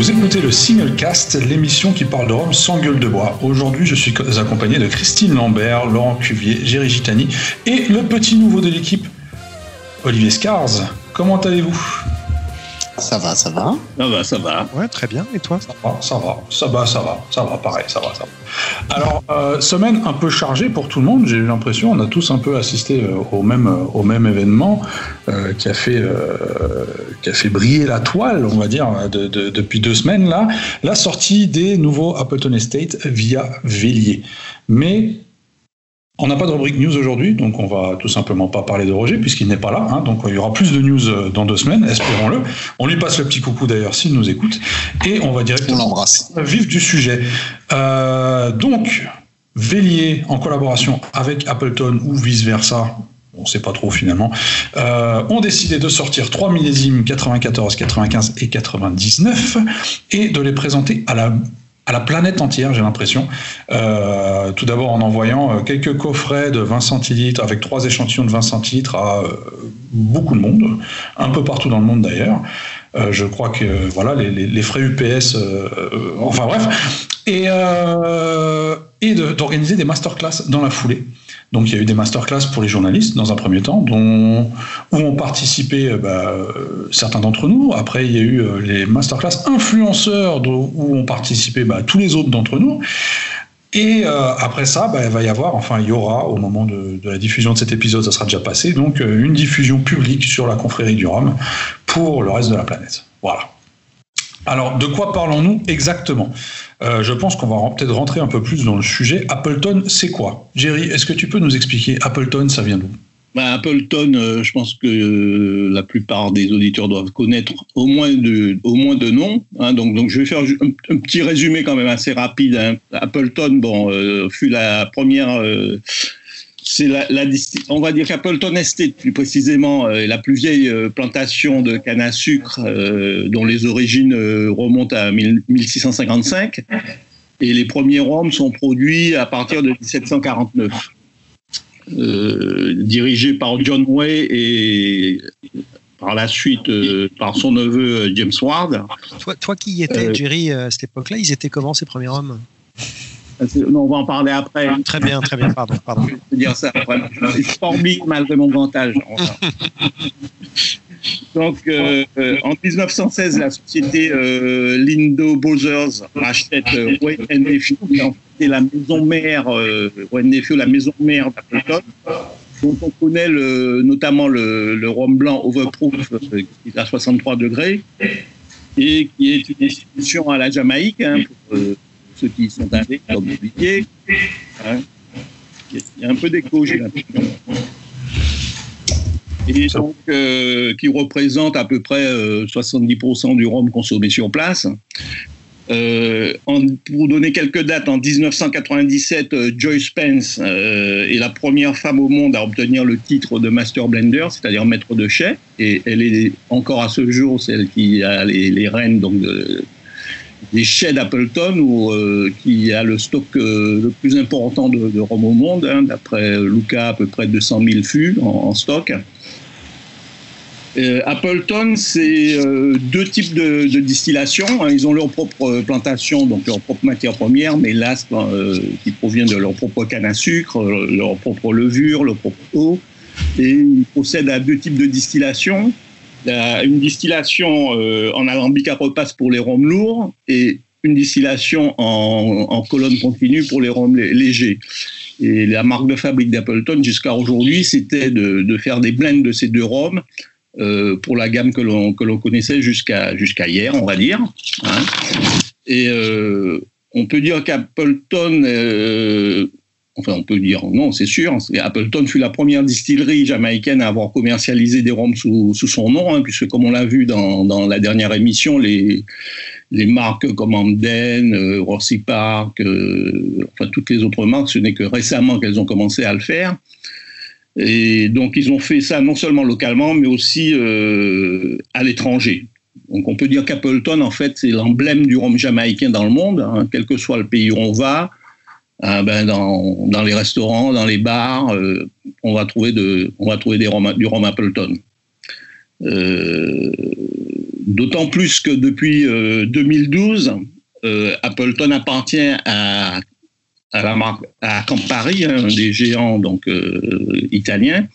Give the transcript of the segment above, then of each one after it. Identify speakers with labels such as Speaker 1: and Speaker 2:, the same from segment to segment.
Speaker 1: Vous écoutez le Single Cast, l'émission qui parle de Rome sans gueule de bois. Aujourd'hui, je suis accompagné de Christine Lambert, Laurent Cuvier, Géry Gitani et le petit nouveau de l'équipe, Olivier Scars. Comment allez-vous?
Speaker 2: Ça va, ça va.
Speaker 3: Ça va, ça va.
Speaker 4: Ouais, très bien. Et toi?
Speaker 1: Ça va, ça va, ça va, ça va, ça va, pareil, ça va, ça va. Alors, euh, semaine un peu chargée pour tout le monde, j'ai eu l'impression, on a tous un peu assisté euh, au, même, euh, au même événement qui, a fait, qui a fait briller la toile, on va dire, depuis deux semaines, là, la sortie des nouveaux Appleton Estate via Vélier. Mais on n'a pas de rubrique news aujourd'hui, donc on va tout simplement pas parler de Roger puisqu'il n'est pas là. Hein. donc il y aura plus de news euh, dans deux semaines, espérons-le. On lui passe le petit coucou d'ailleurs s'il nous écoute et on va directement vif du sujet. Euh, donc Vélier en collaboration avec Appleton ou vice versa, on ne sait pas trop finalement, euh, ont décidé de sortir trois millésimes 94, 95 et 99 et de les présenter à la à la planète entière, j'ai l'impression. Euh, tout d'abord en envoyant euh, quelques coffrets de 20 centilitres avec trois échantillons de 20 centilitres à euh, beaucoup de monde, un peu partout dans le monde d'ailleurs. je crois que voilà les, frais UPS, enfin bref, et, et d'organiser des masterclass dans la foulée. Donc il y a eu des masterclass pour les journalistes dans un premier temps, dont, où ont participé euh, bah, euh, certains d'entre nous. Après il y a eu euh, les masterclass influenceurs où ont participé bah, tous les autres d'entre nous. Et après ça, bah, il va y avoir, enfin il y aura au moment de, de, la diffusion de cet épisode, ça sera déjà passé, donc une diffusion publique sur la confrérie du Rhum pour le reste de la planète. Voilà. Alors, de quoi parlons-nous exactement? Euh, Je pense qu'on va peut-être rentrer un peu plus dans le sujet. Appleton, c'est quoi? Jerry, est-ce que tu peux nous expliquer Appleton, ça vient d'où?
Speaker 3: Bah, Appleton, euh, je pense que euh, la plupart des auditeurs doivent connaître au moins de, au noms. Hein. donc, donc, je vais faire un, petit résumé quand même assez rapide. Hein. Appleton, bon, fut la première c'est la, on va dire qu'Appleton Estate, plus précisément, euh, est la plus vieille euh, plantation de canne à sucre euh, dont les origines remontent à 1655. Et les premiers rhums sont produits à partir de 1749. dirigés par John Way et par la suite par son neveu James Ward.
Speaker 4: Toi, toi qui y étais, Jerry, à cette époque-là, ils étaient comment ces premiers rhums
Speaker 3: non, on va en parler après.
Speaker 4: Très bien, très bien, pardon. pardon.
Speaker 3: Je vais dire ça après. Je suis malgré mon grand âge. Donc, euh, euh, en 1916, la société euh, Lindo Brothers rachète euh, Nephew, qui est la maison mère, Nephew, la maison mère d'Appleton, dont on connaît le, notamment le, le rhum blanc Overproof, qui est à 63 degrés, et qui est une institution à la Jamaïque, hein, pour, ceux qui sont comme oubliés. Hein. Il y a un peu d'écho, j'ai l'impression. Et donc, euh, qui représente à peu près 70% euh, du rhum consommé sur place. Euh, pour donner quelques dates, en 1997, Joyce Spence est la première femme au monde à obtenir le titre de Master Blender, c'est-à-dire maître de chai, et elle est encore à ce jour celle qui a les, les rênes donc, de, des chais d'Appleton euh, qui a le stock euh, le plus important de, de rhum au monde, hein, d'après Luca, à peu près 200 000 fûts en, stock. Euh, Appleton, c'est deux types de, distillation. Hein. Ils ont leur propre plantation, donc leur propre matière première, mais l'aspe qui provient de leur propre canne à sucre, leur propre levure, leur propre eau. Et ils procèdent à deux types de distillation une distillation euh, en alambic à repasse pour les rhums lourds et une distillation en, colonne continue pour les rhums légers. Et la marque de fabrique d'Appleton jusqu'à aujourd'hui, c'était de, faire des blends de ces deux rhums euh, pour la gamme que l'on connaissait jusqu'à hier, on va dire. Hein. Et euh, on peut dire qu'Appleton Enfin, on peut dire non, c'est sûr. Appleton fut la première distillerie jamaïcaine à avoir commercialisé des rhums sous, son nom, hein, puisque comme on l'a vu dans, la dernière émission, les, marques comme Amden, euh, Rossi Park, euh, enfin toutes les autres marques, ce n'est que récemment qu'elles ont commencé à le faire. Et donc ils ont fait ça non seulement localement, mais aussi euh, à l'étranger. Donc on peut dire qu'Appleton, en fait, c'est l'emblème du rhum jamaïcain dans le monde, hein, quel que soit le pays où on va. Ah ben dans, les restaurants, dans les bars, euh, on va trouver on va trouver du rhum Appleton. Euh, D'autant plus que depuis 2012, Appleton appartient à, à la marque à Campari, hein, un des géants donc italiens.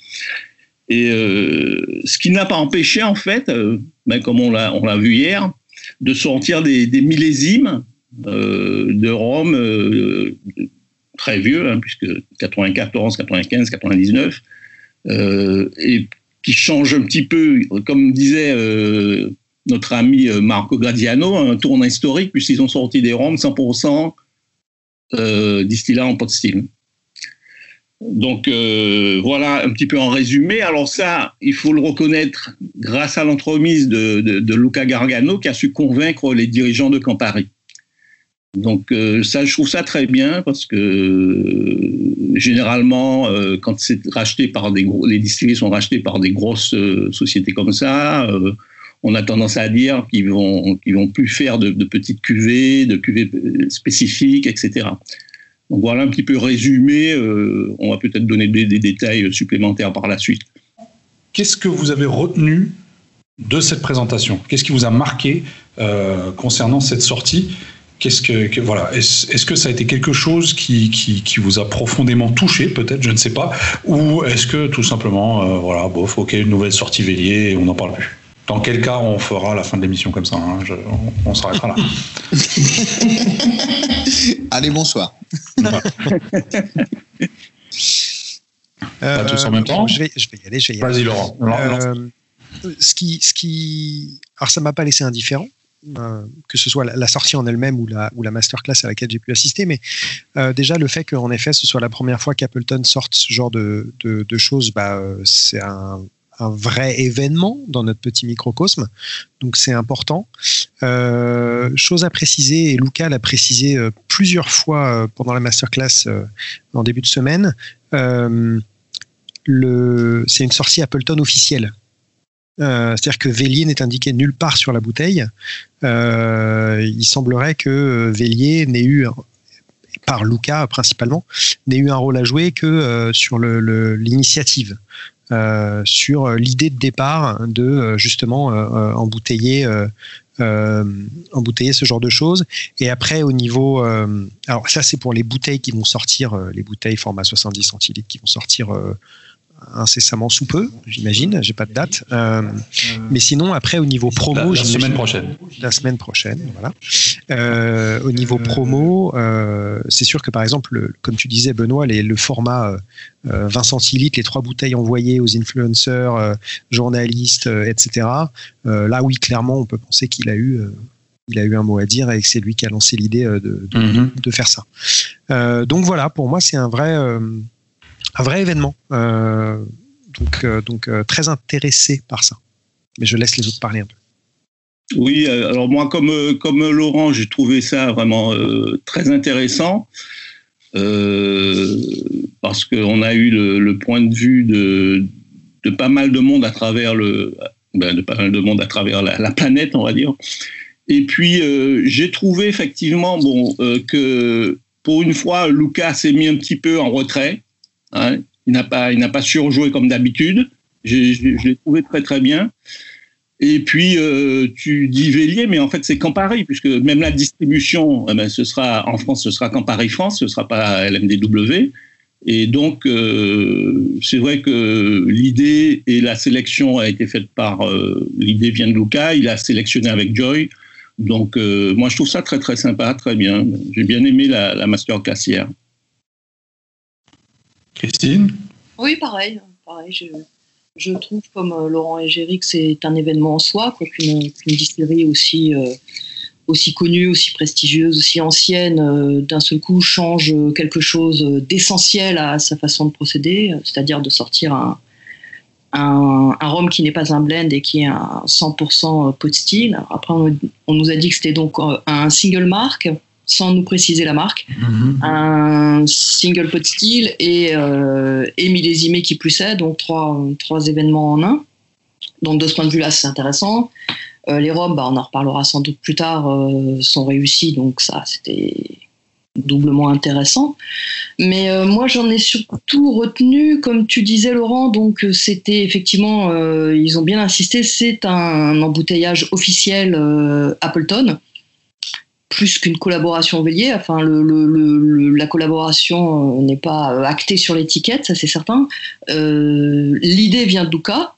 Speaker 3: Et ce qui n'a pas empêché en fait, ben, comme on l'a vu hier, de sortir des millésimes de Rome très vieux, hein, puisque 94, 95, 99, et qui changent un petit peu, comme disait euh, notre ami euh, Marco Gradiano, un tournant historique, puisqu'ils ont sorti des rhums 100% euh, distillats en pot de style. Donc voilà un petit peu en résumé. Alors ça, il faut le reconnaître grâce à l'entremise de, Luca Gargano qui a su convaincre les dirigeants de Campari. Donc euh, ça, je trouve ça très bien parce que euh, généralement, euh, quand c'est racheté par des les distilleries sont rachetés par des grosses sociétés comme ça, on a tendance à dire qu'ils vont qu'ils vont plus faire de, petites cuvées, de cuvées spécifiques, etc. Donc voilà un petit peu résumé. on va peut-être donner des, détails supplémentaires par la suite.
Speaker 1: Qu'est-ce que vous avez retenu de cette présentation? Qu'est-ce qui vous a marqué concernant cette sortie? Qu'est-ce que, voilà Est-ce que ça a été quelque chose qui, qui, vous a profondément touché, peut-être, je ne sais pas, ou est-ce que tout simplement, euh, voilà, bof, ok, une nouvelle sortie Vélier et on n'en parle plus? Dans quel cas on fera la fin de l'émission comme ça hein, On, s'arrêtera là.
Speaker 2: Allez, bonsoir.
Speaker 1: Pas tous en même temps?
Speaker 4: Je vais, je vais y aller.
Speaker 1: Vas-y, Laurent. Euh,
Speaker 4: ce qui, ce qui, alors ça m'a pas laissé indifférent. Euh, que ce soit la, sortie en elle-même ou la, ou la masterclass à laquelle j'ai pu assister, mais euh, déjà le fait qu'en effet ce soit la première fois qu'Appleton sorte ce genre de, choses, bah, euh, c'est un, un, vrai événement dans notre petit microcosme, donc c'est important. chose à préciser, et Luca l'a précisé plusieurs fois pendant la masterclass en début de semaine, c'est une sortie Appleton officielle. Euh, c'est-à-dire que Vélier n'est indiqué nulle part sur la bouteille. Euh, il semblerait que Vélier n'ait eu, par Luca principalement, n'ait eu un rôle à jouer que euh, sur l'initiative. sur l'idée de départ de justement embouteiller embouteiller ce genre de choses. Et après, au niveau, alors ça c'est pour les bouteilles qui vont sortir, les bouteilles format 70 centilitres qui vont sortir incessamment sous peu, j'imagine. J'ai pas de date. Euh, mais sinon, après, au niveau promo,
Speaker 1: la, semaine prochaine.
Speaker 4: La semaine prochaine, voilà. Euh, au niveau promo, euh, c'est sûr que par exemple, comme tu disais, Benoît, les, le format 20 centilitres, les trois bouteilles envoyées aux influenceurs, journalistes, etc. là, oui, clairement, on peut penser qu'il a eu il a eu un mot à dire et que c'est lui qui a lancé l'idée de, de, mm-hmm. de, faire ça. donc voilà, pour moi, c'est un vrai, un vrai événement. Euh, donc, euh, donc euh, très intéressé par ça. Mais je laisse les autres parler un peu.
Speaker 3: Oui, alors moi, comme, comme Laurent, j'ai trouvé ça vraiment très intéressant. parce qu'on a eu le, point de vue de, pas mal de monde à travers le, ben, de pas mal de monde à travers la, planète, on va dire. Et puis j'ai trouvé effectivement bon que pour une fois, Lucas s'est mis un petit peu en retrait. Hein. il n'a pas, il n'a pas surjoué comme d'habitude. Je l'ai trouvé très très bien. Et puis euh, tu dis Vélier, mais en fait c'est Campari, puisque même la distribution, eh ben, ce sera en France, ce sera Campari France, ce sera pas LMDW. Et donc euh, c'est vrai que l'idée et la sélection a été faite par euh, l'idée vient de Luca, il a sélectionné avec Joy. Donc moi je trouve ça très très sympa, très bien. J'ai bien aimé la, la master cassière.
Speaker 5: Oui, pareil. pareil je, trouve, comme euh, Laurent et Géry, que c'est un événement en soi, qu'une distillerie aussi, euh, aussi connue, aussi prestigieuse, aussi ancienne, euh, d'un seul coup change quelque chose d'essentiel à sa façon de procéder, c'est-à-dire de sortir un, rhum qui n'est pas un blend et qui est un 100% pot style. Après, on, on, nous a dit que c'était donc un single marque sans nous préciser la marque, mhm. un single pot style et, euh, et millésimé qui plus est, donc trois, trois événements en un. Donc de ce point de vue-là, c'est intéressant. Euh, les robes, bah, on en reparlera sans doute plus tard, euh, sont réussies, donc ça, c'était doublement intéressant. Mais euh, moi, j'en ai surtout retenu, comme tu disais, Laurent, donc c'était effectivement, ils ont bien insisté, c'est un embouteillage officiel Appleton, plus qu'une collaboration Vélier. Enfin, la collaboration n'est pas actée sur l'étiquette, ça c'est certain. L'idée vient de Luca,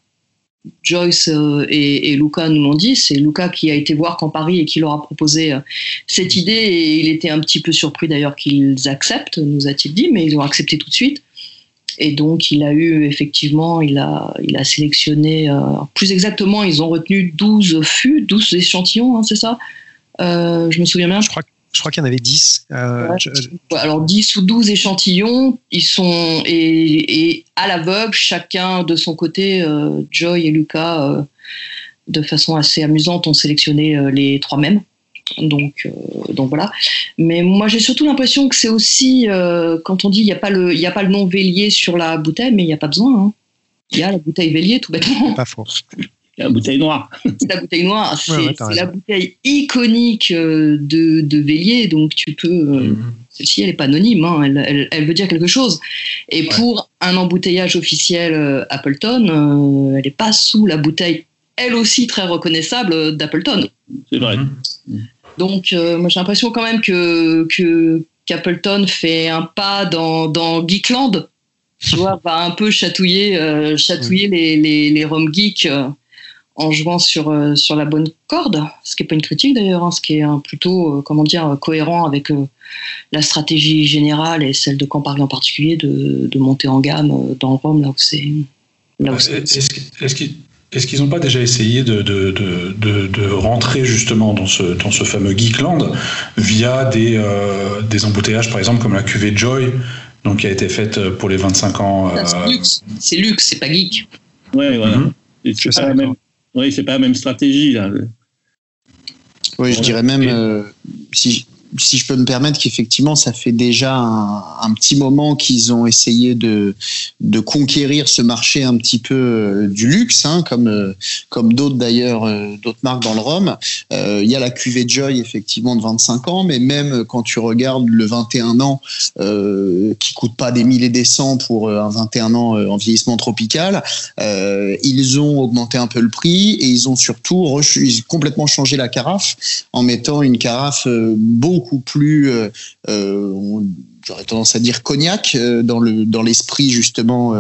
Speaker 5: Joyce euh, et, Luca nous l'ont dit. C'est Luca qui a été voir qu'en Paris et qui leur a proposé euh, cette idée. Et il était un petit peu surpris d'ailleurs qu'ils acceptent, nous a-t-il dit, mais ils ont accepté tout de suite. Et donc, il a eu effectivement, il a, il a sélectionné, euh, plus exactement, ils ont retenu 12 fûts, 12 échantillons, hein, c'est ça? Je me souviens bien.
Speaker 4: Je crois, je crois qu'il y en avait 10.
Speaker 5: Euh, alors 10 ou 12 échantillons, ils sont et, à l'aveugle, chacun de son côté, euh, Joy et Lucas, euh, de façon assez amusante, ont sélectionné les trois mêmes. Donc, donc voilà. Mais moi, j'ai surtout l'impression que c'est aussi, quand on dit il n'y a, pas le, a pas le nom Vélier sur la bouteille, mais il n'y a pas besoin. Hein. Il y a la bouteille Vélier, tout bêtement.
Speaker 4: Pas faux.
Speaker 3: La bouteille noire.
Speaker 5: C'est la bouteille noire. C'est la bouteille iconique euh, de, de Vélier. Donc, tu peux. Euh, mhm. Celle-ci, elle n'est pas anonyme. Hein, elle, elle, veut dire quelque chose. Et pour un embouteillage officiel euh, Appleton, elle n'est pas sous la bouteille, elle aussi très reconnaissable, d'Appleton.
Speaker 3: C'est vrai.
Speaker 5: Mhm. Donc, moi, j'ai l'impression quand même que. que qu'Appleton fait un pas dans, dans Geekland, tu vois, va un peu chatouiller, chatouiller mhm. les, les, les rom geeks en jouant sur, euh, sur la bonne corde, ce qui n'est pas une critique d'ailleurs, hein, ce qui est plutôt euh, comment dire, cohérent avec euh, la stratégie générale et celle de Campari en particulier de, de monter en gamme dans le Rhum là où c'est.
Speaker 1: Est-ce qu'ils n'ont pas déjà essayé de, de, de, de, rentrer justement dans ce, dans ce fameux Geekland via des, des embouteillages, par exemple, comme la cuvée Joy, donc, qui a été faite pour les 25 ans
Speaker 5: C'est luxe, c'est luxe, c'est pas geek.
Speaker 3: Ouais, voilà. Mm C'est pas la même oui, c'est pas la même stratégie là.
Speaker 2: Oui, je dirais même euh, si si je peux me permettre qu'effectivement, ça fait déjà un, petit moment qu'ils ont essayé de, conquérir ce marché un petit peu euh, du luxe, hein, comme, euh, comme d'autres d'ailleurs, euh, d'autres marques dans le rhum. Il y a la cuvée Joy, effectivement, de 25 ans, mais même quand tu regardes le 21 ans, qui coûte pas des milliers et des cents pour un 21 ans en vieillissement tropical, ils ont augmenté un peu le prix et ils ont surtout complètement changé la carafe en mettant une carafe beaucoup beaucoup plus, euh, euh, j'aurais tendance à dire cognac euh, dans le dans l'esprit justement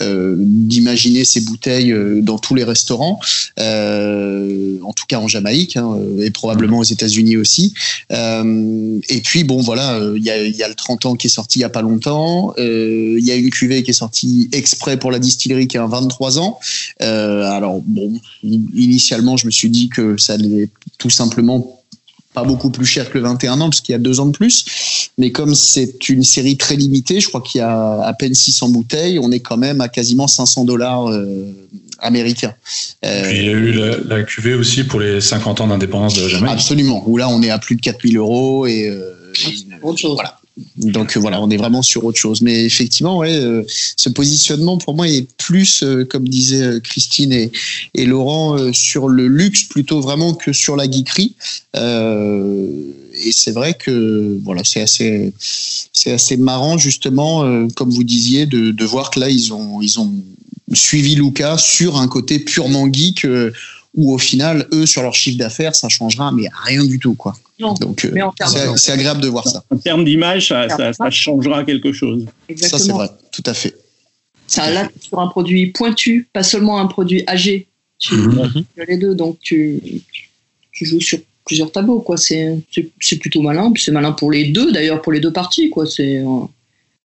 Speaker 2: d'imaginer ces bouteilles dans tous les restaurants, en tout cas en Jamaïque hein, et probablement aux États-Unis aussi. et puis bon voilà, il y a, y le 30 ans qui est sorti il y a pas longtemps. Il y a une cuvée qui est sortie exprès pour la distillerie qui a 23 ans. alors bon, initialement je me suis dit que ça allait tout simplement pas beaucoup plus cher que le 21 ans, puisqu'il y a deux ans de plus. Mais comme c'est une série très limitée, je crois qu'il y a à peine 600 bouteilles, on est quand même à quasiment 500 dollars euh, américains.
Speaker 1: Euh, il y a eu la, cuvée aussi pour les 50 ans d'indépendance de la Jamaïque.
Speaker 2: Absolument, où là on est à plus de 4000 euros et, euh, Voilà. Donc euh, voilà, on est vraiment sur autre chose. Mais effectivement, euh, ce positionnement pour moi est plus, euh, comme disaient Christine et, Laurent, sur le luxe plutôt vraiment que sur la geekerie. et c'est vrai que voilà, c'est assez, c'est assez marrant justement, comme vous disiez, de, de, voir que là ils ont, ils ont suivi Luca sur un côté purement geek où au final, eux, sur leur chiffre d'affaires, ça changera, mais rien du tout. Quoi. Donc, euh, c'est agréable de voir ça.
Speaker 3: En termes d'image, ça, ça, changera quelque chose.
Speaker 2: Ça, c'est vrai, tout à fait.
Speaker 5: Ça, là, sur un produit pointu, pas seulement un produit âgé. Tu mhm. les deux, donc tu, tu joues sur plusieurs tableaux. Quoi. C'est, plutôt malin. c'est malin pour les deux, d'ailleurs, pour les deux parties. Quoi. C'est, euh,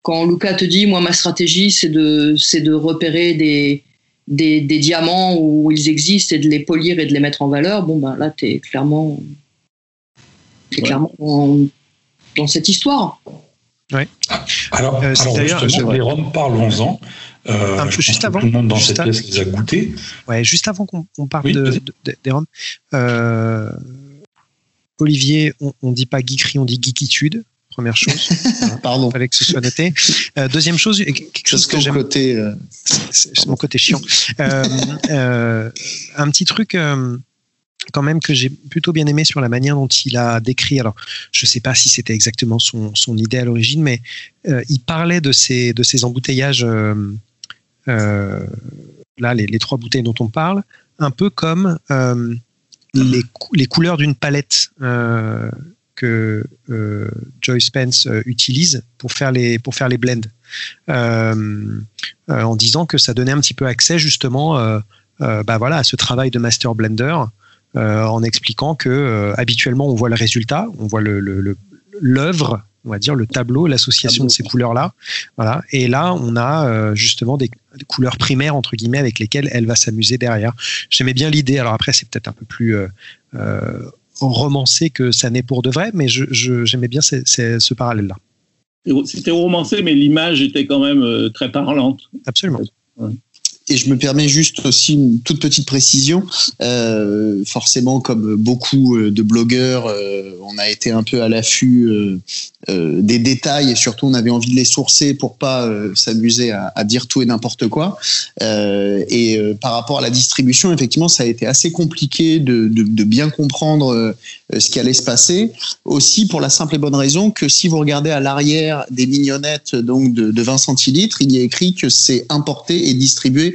Speaker 5: quand Luca te dit, moi, ma stratégie, c'est de, c'est de repérer des, des, diamants où ils existent et de les polir et de les mettre en valeur, bon, ben là, tu es clairement, clairement dans, cette histoire.
Speaker 4: Oui.
Speaker 1: Alors, euh, justement, les Roms, parlons-en. Euh, un peu juste avant. Tout le monde dans cette pièce les a goûtés.
Speaker 4: Ouais, juste avant qu'on parle de, des Roms, euh, Olivier, on, ne dit pas geekerie, on dit geekitude première chose.
Speaker 2: Pardon.
Speaker 4: Il fallait que ce soit noté. Euh, deuxième chose, quelque chose que j'aime.
Speaker 2: Côté, euh...
Speaker 4: C'est mon côté chiant. Euh, euh, un petit truc quand même que j'ai plutôt bien aimé sur la manière dont il a décrit. Alors, je ne sais pas si c'était exactement son, idée à l'origine, mais euh, il parlait de ces, embouteillages, euh, euh, là, les, trois bouteilles dont on parle, un peu comme les, couleurs d'une palette que Joy Spence utilise pour faire les, pour faire les blends, en disant que ça donnait un petit peu accès justement bah voilà, à ce travail de master blender en expliquant que euh, habituellement on voit le résultat, on voit le, l'œuvre, on va dire le tableau, l'association de ces couleurs-là. Voilà. Et là, on a euh, justement des, couleurs primaires entre guillemets avec lesquelles elle va s'amuser derrière. J'aimais bien l'idée. Alors après, c'est peut-être un peu plus romancé que ça n'est pour de vrai, mais j'aimais bien ce parallèle-là.
Speaker 3: C'était romancé, mais l'image était quand même très parlante.
Speaker 4: Absolument.
Speaker 2: Et je me permets juste aussi une toute petite précision. Euh, forcément, comme beaucoup euh, de blogueurs, euh, on a été un peu à l'affût euh, euh, des détails et surtout on avait envie de les sourcer pour pas s'amuser à, à, dire tout et n'importe quoi. et par rapport à la distribution, effectivement, ça a été assez compliqué de, de, de bien comprendre ce qui allait se passer. Aussi pour la simple et bonne raison que si vous regardez à l'arrière des mignonnettes donc de, de 20 centilitres, il y a écrit que c'est importé et distribué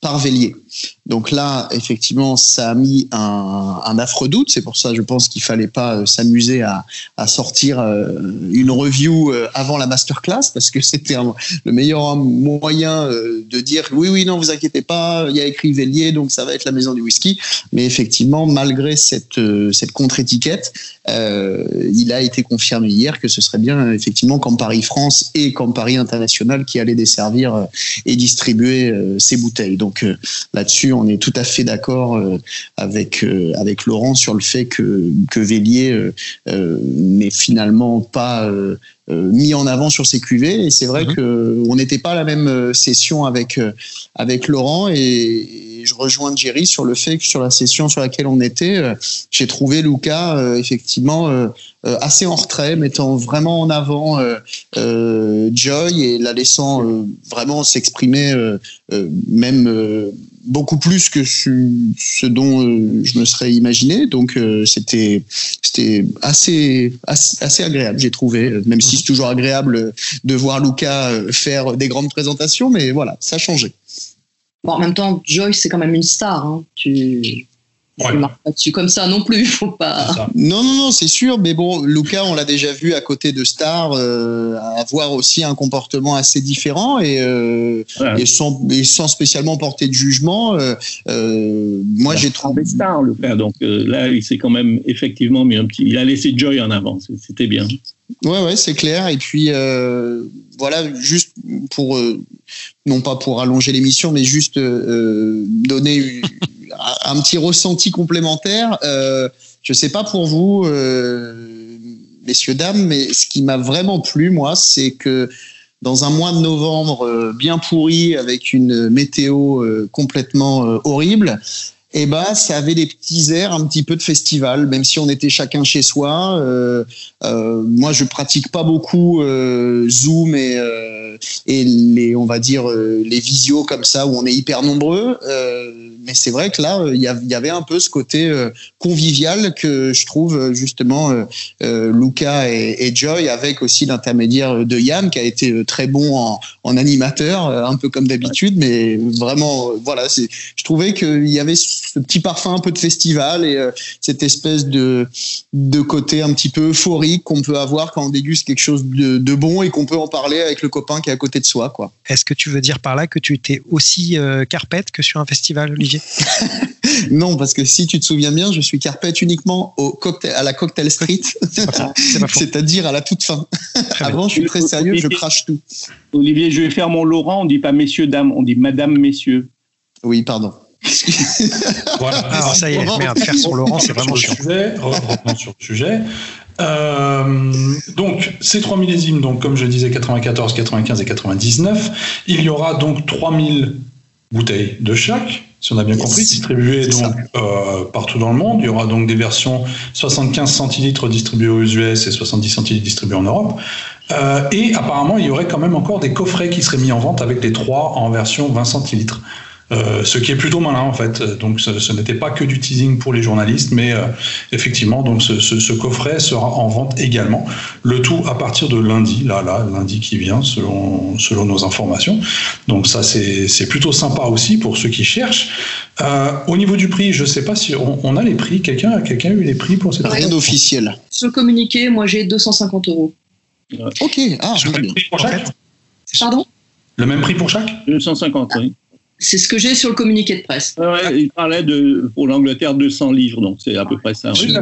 Speaker 2: par Vélier. Donc là, effectivement, ça a mis un, affreux doute. C'est pour ça, je pense qu'il fallait pas euh, s'amuser à, sortir euh, une review euh, avant la masterclass parce que c'était le meilleur moyen de dire oui, oui, non, vous inquiétez pas, il y a écrit Vélier, donc ça va être la maison du whisky. Mais effectivement, malgré cette, contre-étiquette, il a été confirmé hier que ce serait bien effectivement Campari France et Campari International qui allaient desservir et distribuer ces bouteilles. Donc là-dessus, on est tout à fait d'accord euh, avec euh, avec Laurent sur le fait que que Vélier euh, n'est finalement pas mis en avant sur ses cuvées. Et c'est vrai qu'on que on n'était pas à la même session avec avec Laurent. Et, je rejoins Jerry sur le fait que sur la session sur laquelle on était j'ai trouvé Luca effectivement assez en retrait mettant vraiment en avant Joy et la laissant vraiment s'exprimer même beaucoup plus que ce, dont euh, je me serais imaginé. Donc euh, c'était c'était assez, assez, agréable, j'ai trouvé. Même si c'est toujours agréable de voir Luca euh, faire des grandes présentations, mais voilà, ça a changé.
Speaker 5: Bon, en même temps, Joyce c'est quand même une star. Hein. Tu Ouais. ne pas dessus comme ça non plus, faut pas.
Speaker 2: Non, non, non, c'est sûr. Mais bon, Luca, on l'a déjà vu à côté de Star, euh, avoir aussi un comportement assez différent et, euh, et, sans, et, sans, spécialement porter de jugement. Euh, euh moi, j'ai trouvé
Speaker 3: Star, Luca. Donc euh, là, il s'est quand même effectivement mis un petit. Il a laissé Joy en avant. C'était bien.
Speaker 2: Ouais, ouais, c'est clair. Et puis voilà, juste pour non pas pour allonger l'émission, mais juste donner un petit ressenti complémentaire. Euh, je sais pas pour vous, euh, messieurs dames, mais ce qui m'a vraiment plu, moi, c'est que dans un mois de novembre euh, bien pourri avec une météo euh, complètement horrible, eh ben, ça avait des petits airs un petit peu de festival, même si on était chacun chez soi. Moi, je pratique pas beaucoup Zoom et, et les, on va dire, les visios comme ça où on est hyper nombreux mais c'est vrai que là, il y avait un peu ce côté euh, convivial que je trouve euh, justement euh, Luca et, Joy, avec aussi l'intermédiaire de Yann, qui a été très bon en, animateur, un peu comme d'habitude, mais vraiment, voilà, je trouvais qu'il y avait ce petit parfum un peu de festival et cette espèce de, de côté un petit peu euphorique qu'on peut avoir quand on déguste quelque chose de, de bon et qu'on peut en parler avec le copain qui est à côté de soi, quoi.
Speaker 4: Est-ce que tu veux dire par là que tu étais aussi carpette que sur un festival, Olivier?
Speaker 2: Non, parce que si tu te souviens bien, je suis carpette uniquement au cocktail, à la Cocktail Street, c'est-à-dire à la toute fin. Avant, je suis très sérieux, je crache tout.
Speaker 3: Olivier, je vais faire mon Laurent, on dit pas messieurs, dames, on dit madame, messieurs.
Speaker 2: Oui, pardon.
Speaker 4: voilà. Alors, ça y est, merde, faire son Laurent, c'est vraiment chiant.
Speaker 1: Revenons sur le sujet. Euh, donc, ces trois millésimes, donc, comme je disais, 94, 95 et 99, il y aura donc 3000 bouteilles de chaque, si on a bien compris, distribuées donc euh, partout dans le monde. Il y aura donc des versions 75 centilitres distribuées aux US et 70 centilitres distribuées en Europe. Euh, et apparemment, il y aurait quand même encore des coffrets qui seraient mis en vente avec les trois en version 20 centilitres. Euh, ce qui est plutôt malin en fait. Donc ce, n'était pas que du teasing pour les journalistes, mais euh, effectivement, donc ce, ce, coffret sera en vente également. Le tout à partir de lundi, là, là, lundi qui vient, selon, selon nos informations. Donc ça, c'est plutôt sympa aussi pour ceux qui cherchent. Euh, au niveau du prix, je ne sais pas si on, a les prix. Quelqu'un a quelqu'un eu les prix pour cette
Speaker 2: Rien d'officiel.
Speaker 5: Le communiqué, moi j'ai 250 euros.
Speaker 2: Ok, ah,
Speaker 1: très bien. Pour chaque
Speaker 5: Pardon?
Speaker 1: Le même prix pour chaque?
Speaker 3: 250, oui.
Speaker 5: C'est ce que j'ai sur le communiqué de presse.
Speaker 3: il parlait de, pour l'Angleterre 200 livres, donc c'est à peu près ça.
Speaker 5: Il,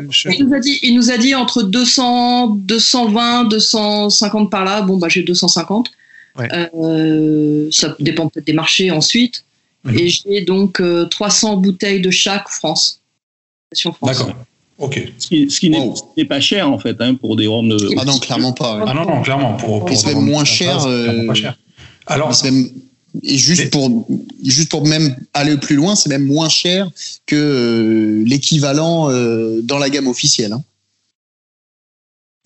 Speaker 5: nous a dit, il, nous a dit, entre 200, 220, 250 par là. Bon, bah, j'ai 250. Euh, ça dépend peut-être des marchés ensuite. Et j'ai donc 300 euh, bouteilles de chaque France.
Speaker 1: D'accord. Ok.
Speaker 3: Ce qui, ce qui n'est pas cher en fait hein, pour des rhums de.
Speaker 2: Ah non, clairement pas.
Speaker 1: Ah non, non, clairement. Pour,
Speaker 2: pour c'est même moins cher.
Speaker 1: Euh, pas cher.
Speaker 2: Alors, et juste pour, juste pour même aller plus loin, c'est même moins cher que euh, l'équivalent euh, dans la gamme officielle. Hein.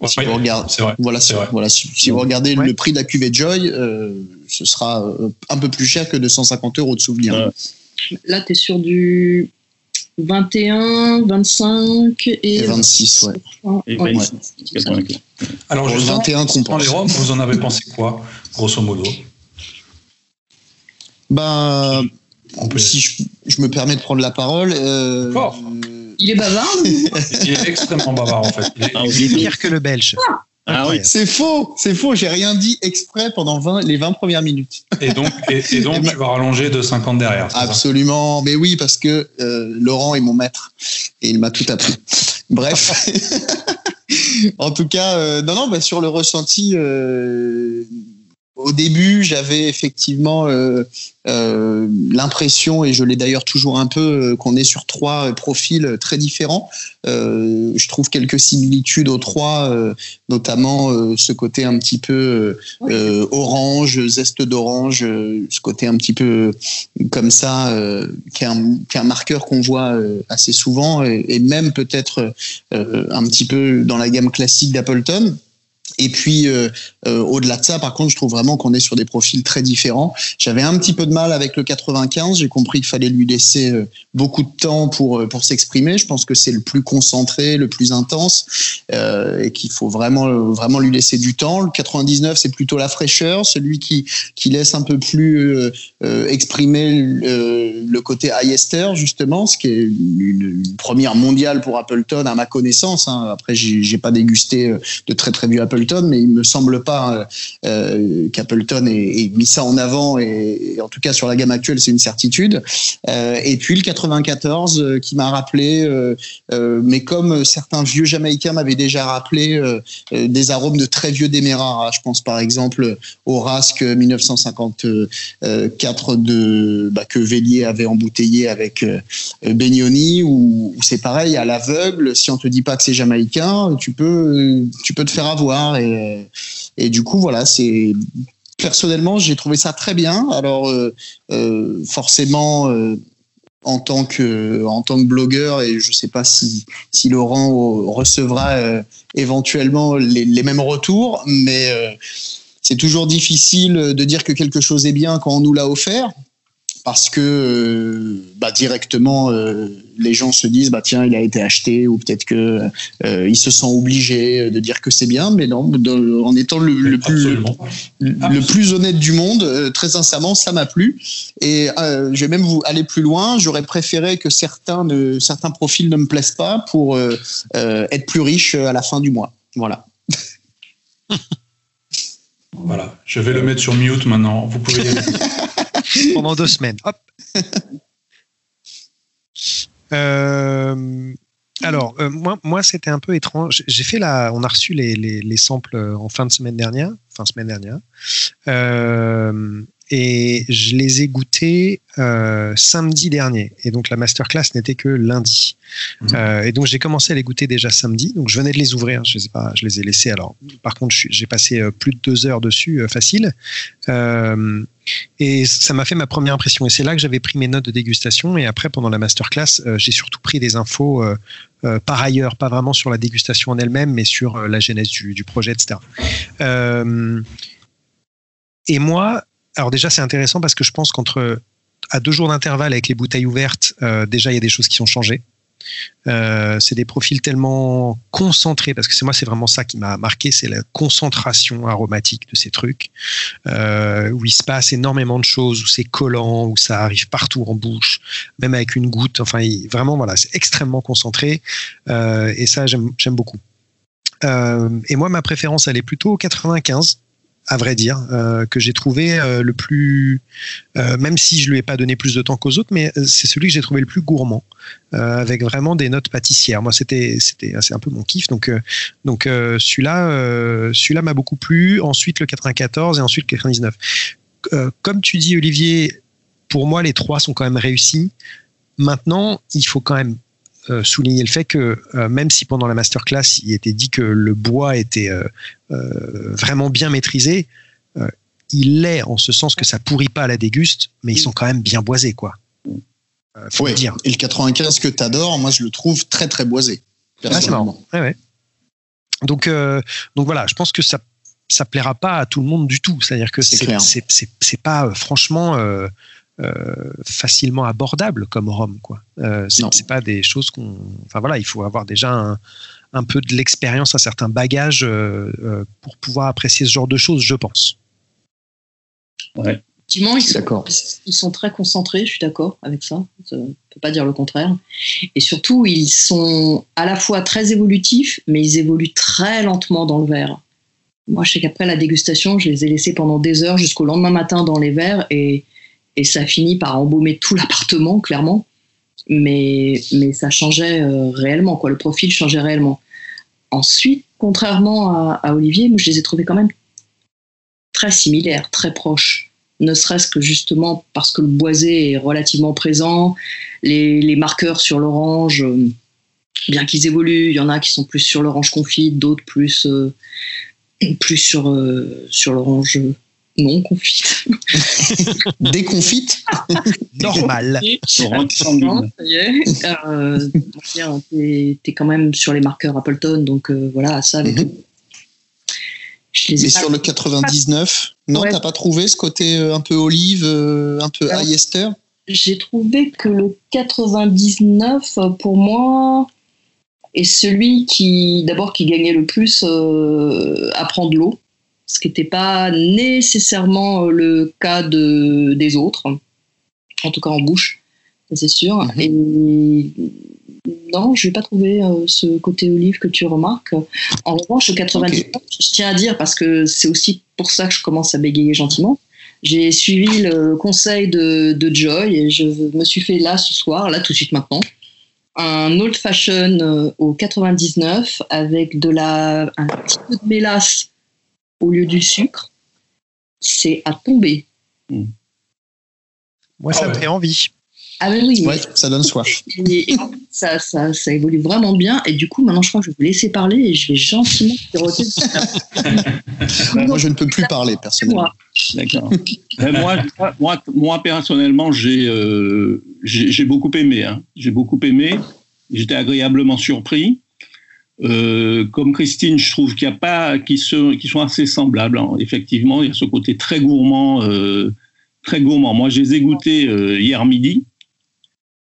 Speaker 2: si vous regardez, vrai, voilà, vrai. voilà, si, vous regardez le prix de la cuvée Joy, euh, ce sera un peu plus cher que 250 euros de souvenir.
Speaker 5: Là, tu es sur du 21, 25 et,
Speaker 2: 26, ouais. Et 26,
Speaker 1: Alors, je 21 comprend les Roms, vous en avez pensé quoi, grosso modo?
Speaker 2: Ben, si je, me permets de prendre la parole. Euh,
Speaker 5: il est bavard
Speaker 1: Il est extrêmement bavard en fait.
Speaker 4: Il est, pire que le belge.
Speaker 2: Ah, oui. C'est faux, c'est faux. J'ai rien dit exprès pendant 20, les 20 premières minutes.
Speaker 1: Et donc, et, donc tu vas rallonger de 50 derrière.
Speaker 2: Absolument. Mais oui, parce que euh, Laurent est mon maître et il m'a tout appris. Bref. en tout cas, euh, non, non, bah, sur le ressenti, au début, j'avais effectivement euh, euh, l'impression, et je l'ai d'ailleurs toujours un peu, euh, qu'on est sur trois profils très différents. je trouve quelques similitudes aux trois, notamment ce côté un petit peu orange, zeste d'orange, ce côté un petit peu comme ça, qui est, un, marqueur qu'on voit assez souvent, et même peut-être un petit peu dans la gamme classique d'Appleton. Et puis, euh, euh, au-delà de ça, par contre, je trouve vraiment qu'on est sur des profils très différents. J'avais un petit peu de mal avec le 95. J'ai compris qu'il fallait lui laisser euh, beaucoup de temps pour pour s'exprimer. Je pense que c'est le plus concentré, le plus intense, et qu'il faut vraiment vraiment lui laisser du temps. Le 99, c'est plutôt la fraîcheur, celui qui qui laisse un peu plus exprimer le côté Highester justement, ce qui est une, première mondiale pour Appleton à ma connaissance. Hein. Après, j'ai pas dégusté de très très vieux Mais il me semble pas euh, euh, qu'Appleton ait, mis ça en avant et, en tout cas sur la gamme actuelle c'est une certitude. Euh, et puis le 94 qui m'a rappelé, mais comme certains vieux Jamaïcains m'avaient déjà rappelé des arômes de très vieux Demerara. Je pense par exemple au Rasque 1954 de bah, que Vélier avait embouteillé avec Benioni où, c'est pareil à l'aveugle. Si on te dit pas que c'est jamaïcain, tu peux tu peux te faire avoir et, du coup, voilà, c'est personnellement, j'ai trouvé ça très bien. Alors, euh, euh, forcément, euh, en tant que en tant que blogueur, et je sais pas si si Laurent recevra éventuellement les, mêmes retours, mais c'est toujours difficile de dire que quelque chose est bien quand on nous l'a offert parce que euh, bah, directement euh, les gens se disent bah tiens il a été acheté ou peut-être que euh, il se sent obligé de dire que c'est bien. Mais non en étant le, plus le, plus honnête du monde très sincèrement ça m'a plu. Et je vais même vous aller plus loin. J'aurais préféré que certains ne, certains profils ne me plaisent pas pour être plus riche à la fin du mois. Voilà.
Speaker 1: Voilà. Je vais le mettre sur mute maintenant. Vous pouvez
Speaker 4: pendant deux semaines. Hop. Euh, alors, euh, moi, moi c'était un peu étrange. J'ai fait la, on a reçu les, les, les, samples en fin de semaine dernière, fin semaine dernière. Euh, et je les ai goûtés euh, samedi dernier. Et donc la masterclass n'était que lundi. Mmh. Euh, et donc j'ai commencé à les goûter déjà samedi. Donc je venais de les ouvrir. Je sais pas, je les ai laissés. Alors par contre, j'ai passé euh, plus de deux heures dessus, facile. et ça m'a fait ma première impression. Et c'est là que j'avais pris mes notes de dégustation. Et après, pendant la masterclass, j'ai surtout pris des infos par ailleurs, pas vraiment sur la dégustation en elle-même, mais sur la genèse du, du projet, etc. et moi, alors déjà, c'est intéressant parce que je pense qu'entre à deux jours d'intervalle avec les bouteilles ouvertes, déjà il y a des choses qui sont changées. Euh, c'est des profils tellement concentrés, parce que c'est moi, c'est vraiment ça qui m'a marqué, c'est la concentration aromatique de ces trucs, euh, où il se passe énormément de choses, où c'est collant, où ça arrive partout en bouche, même avec une goutte. Enfin, vraiment, voilà, c'est extrêmement concentré, euh, et ça, j'aime beaucoup. et moi, ma préférence, elle est plutôt 95 à vrai dire, euh, que j'ai trouvé euh, le plus, euh, même si je lui ai pas donné plus de temps qu'aux autres, mais c'est celui que j'ai trouvé le plus gourmand, avec vraiment des notes pâtissières. Moi, c'était, c'était, c'est un peu mon kiff. Donc, donc celui-là, celui-là m'a beaucoup plu. Ensuite, le 94 et ensuite le 99. comme tu dis, Olivier, pour moi, les trois sont quand même réussis. Maintenant, il faut quand même euh, souligner le fait que euh, même si pendant la masterclass il était dit que le bois était euh, vraiment bien maîtrisé, il l'est en ce sens que ça pourrit pas à la déguste, mais ils sont quand même bien boisés quoi.
Speaker 2: faut le dire. Et le 95 que tu adores, moi je le trouve très très boisé. Personnellement.
Speaker 4: Donc donc voilà, je pense que ça ça plaira pas à tout le monde du tout. C'est-à-dire que c'est pas franchement facilement abordable comme Rome. Quoi. Euh, c'est pas des choses qu'on. Enfin voilà, il faut avoir déjà un, peu de l'expérience, un certain bagage euh, euh, pour pouvoir apprécier ce genre de choses, je pense.
Speaker 5: Ouais. Effectivement, ils sont, ils sont très concentrés, je suis d'accord avec ça, je ne peux pas dire le contraire. Et surtout, ils sont à la fois très évolutifs, mais ils évoluent très lentement dans le verre. Moi, je sais qu'après la dégustation, je les ai laissés pendant des heures jusqu'au lendemain matin dans les verres et et ça finit par embaumer tout l'appartement, clairement. Mais, ça changeait euh, réellement, quoi. Le profil changeait réellement. Ensuite, contrairement à, Olivier, moi, je les ai trouvés quand même très similaires, très proches. Ne serait-ce que justement parce que le boisé est relativement présent, les, marqueurs sur l'orange, euh, bien qu'ils évoluent, il y en a qui sont plus sur l'orange confite, d'autres plus, euh, sur l'orange non confite.
Speaker 2: Déconfite.
Speaker 4: Normal.
Speaker 5: Euh, t'es quand même sur les marqueurs Appleton, donc euh, voilà, ça
Speaker 2: mhm. Mais sur le 99, non, t'as pas trouvé ce côté euh, un peu olive, un peu high ester
Speaker 5: J'ai trouvé que le 99, pour moi, est celui qui, d'abord, qui gagnait le plus à prendre l'eau ce qui n'était pas nécessairement euh, le cas de, des autres, en tout cas en bouche, c'est sûr. Mhm. Et non, je n'ai pas trouvé euh, ce côté olive que tu remarques. En revanche, le 99, je tiens à dire, parce que c'est aussi pour ça que je commence à bégayer gentiment, j'ai suivi le conseil de, Joy et je me suis fait là ce soir, là tout de suite maintenant, un old fashion euh, au 99 avec de la, un petit peu de mélasse au lieu du sucre, c'est à tomber. Hmm.
Speaker 4: Moi, ça ah me fait envie.
Speaker 5: Ah oui,
Speaker 2: ouais, ça donne soif.
Speaker 5: ça, ça, ça, évolue vraiment bien. Et du coup, maintenant, je crois que je vais vous laisser parler et je vais gentiment
Speaker 2: siroter. moi, je ne peux plus parler, personnellement.
Speaker 3: D'accord. moi, moi, moi, personnellement, j'ai euh, j'ai beaucoup aimé. Hein. J'ai beaucoup aimé. J'étais agréablement surpris. Euh, comme Christine, je trouve qu'il y a pas, qui, sont assez semblables. Hein. Effectivement, il y a ce côté très gourmand, euh, très gourmand. Moi, je les ai goûtés euh, hier midi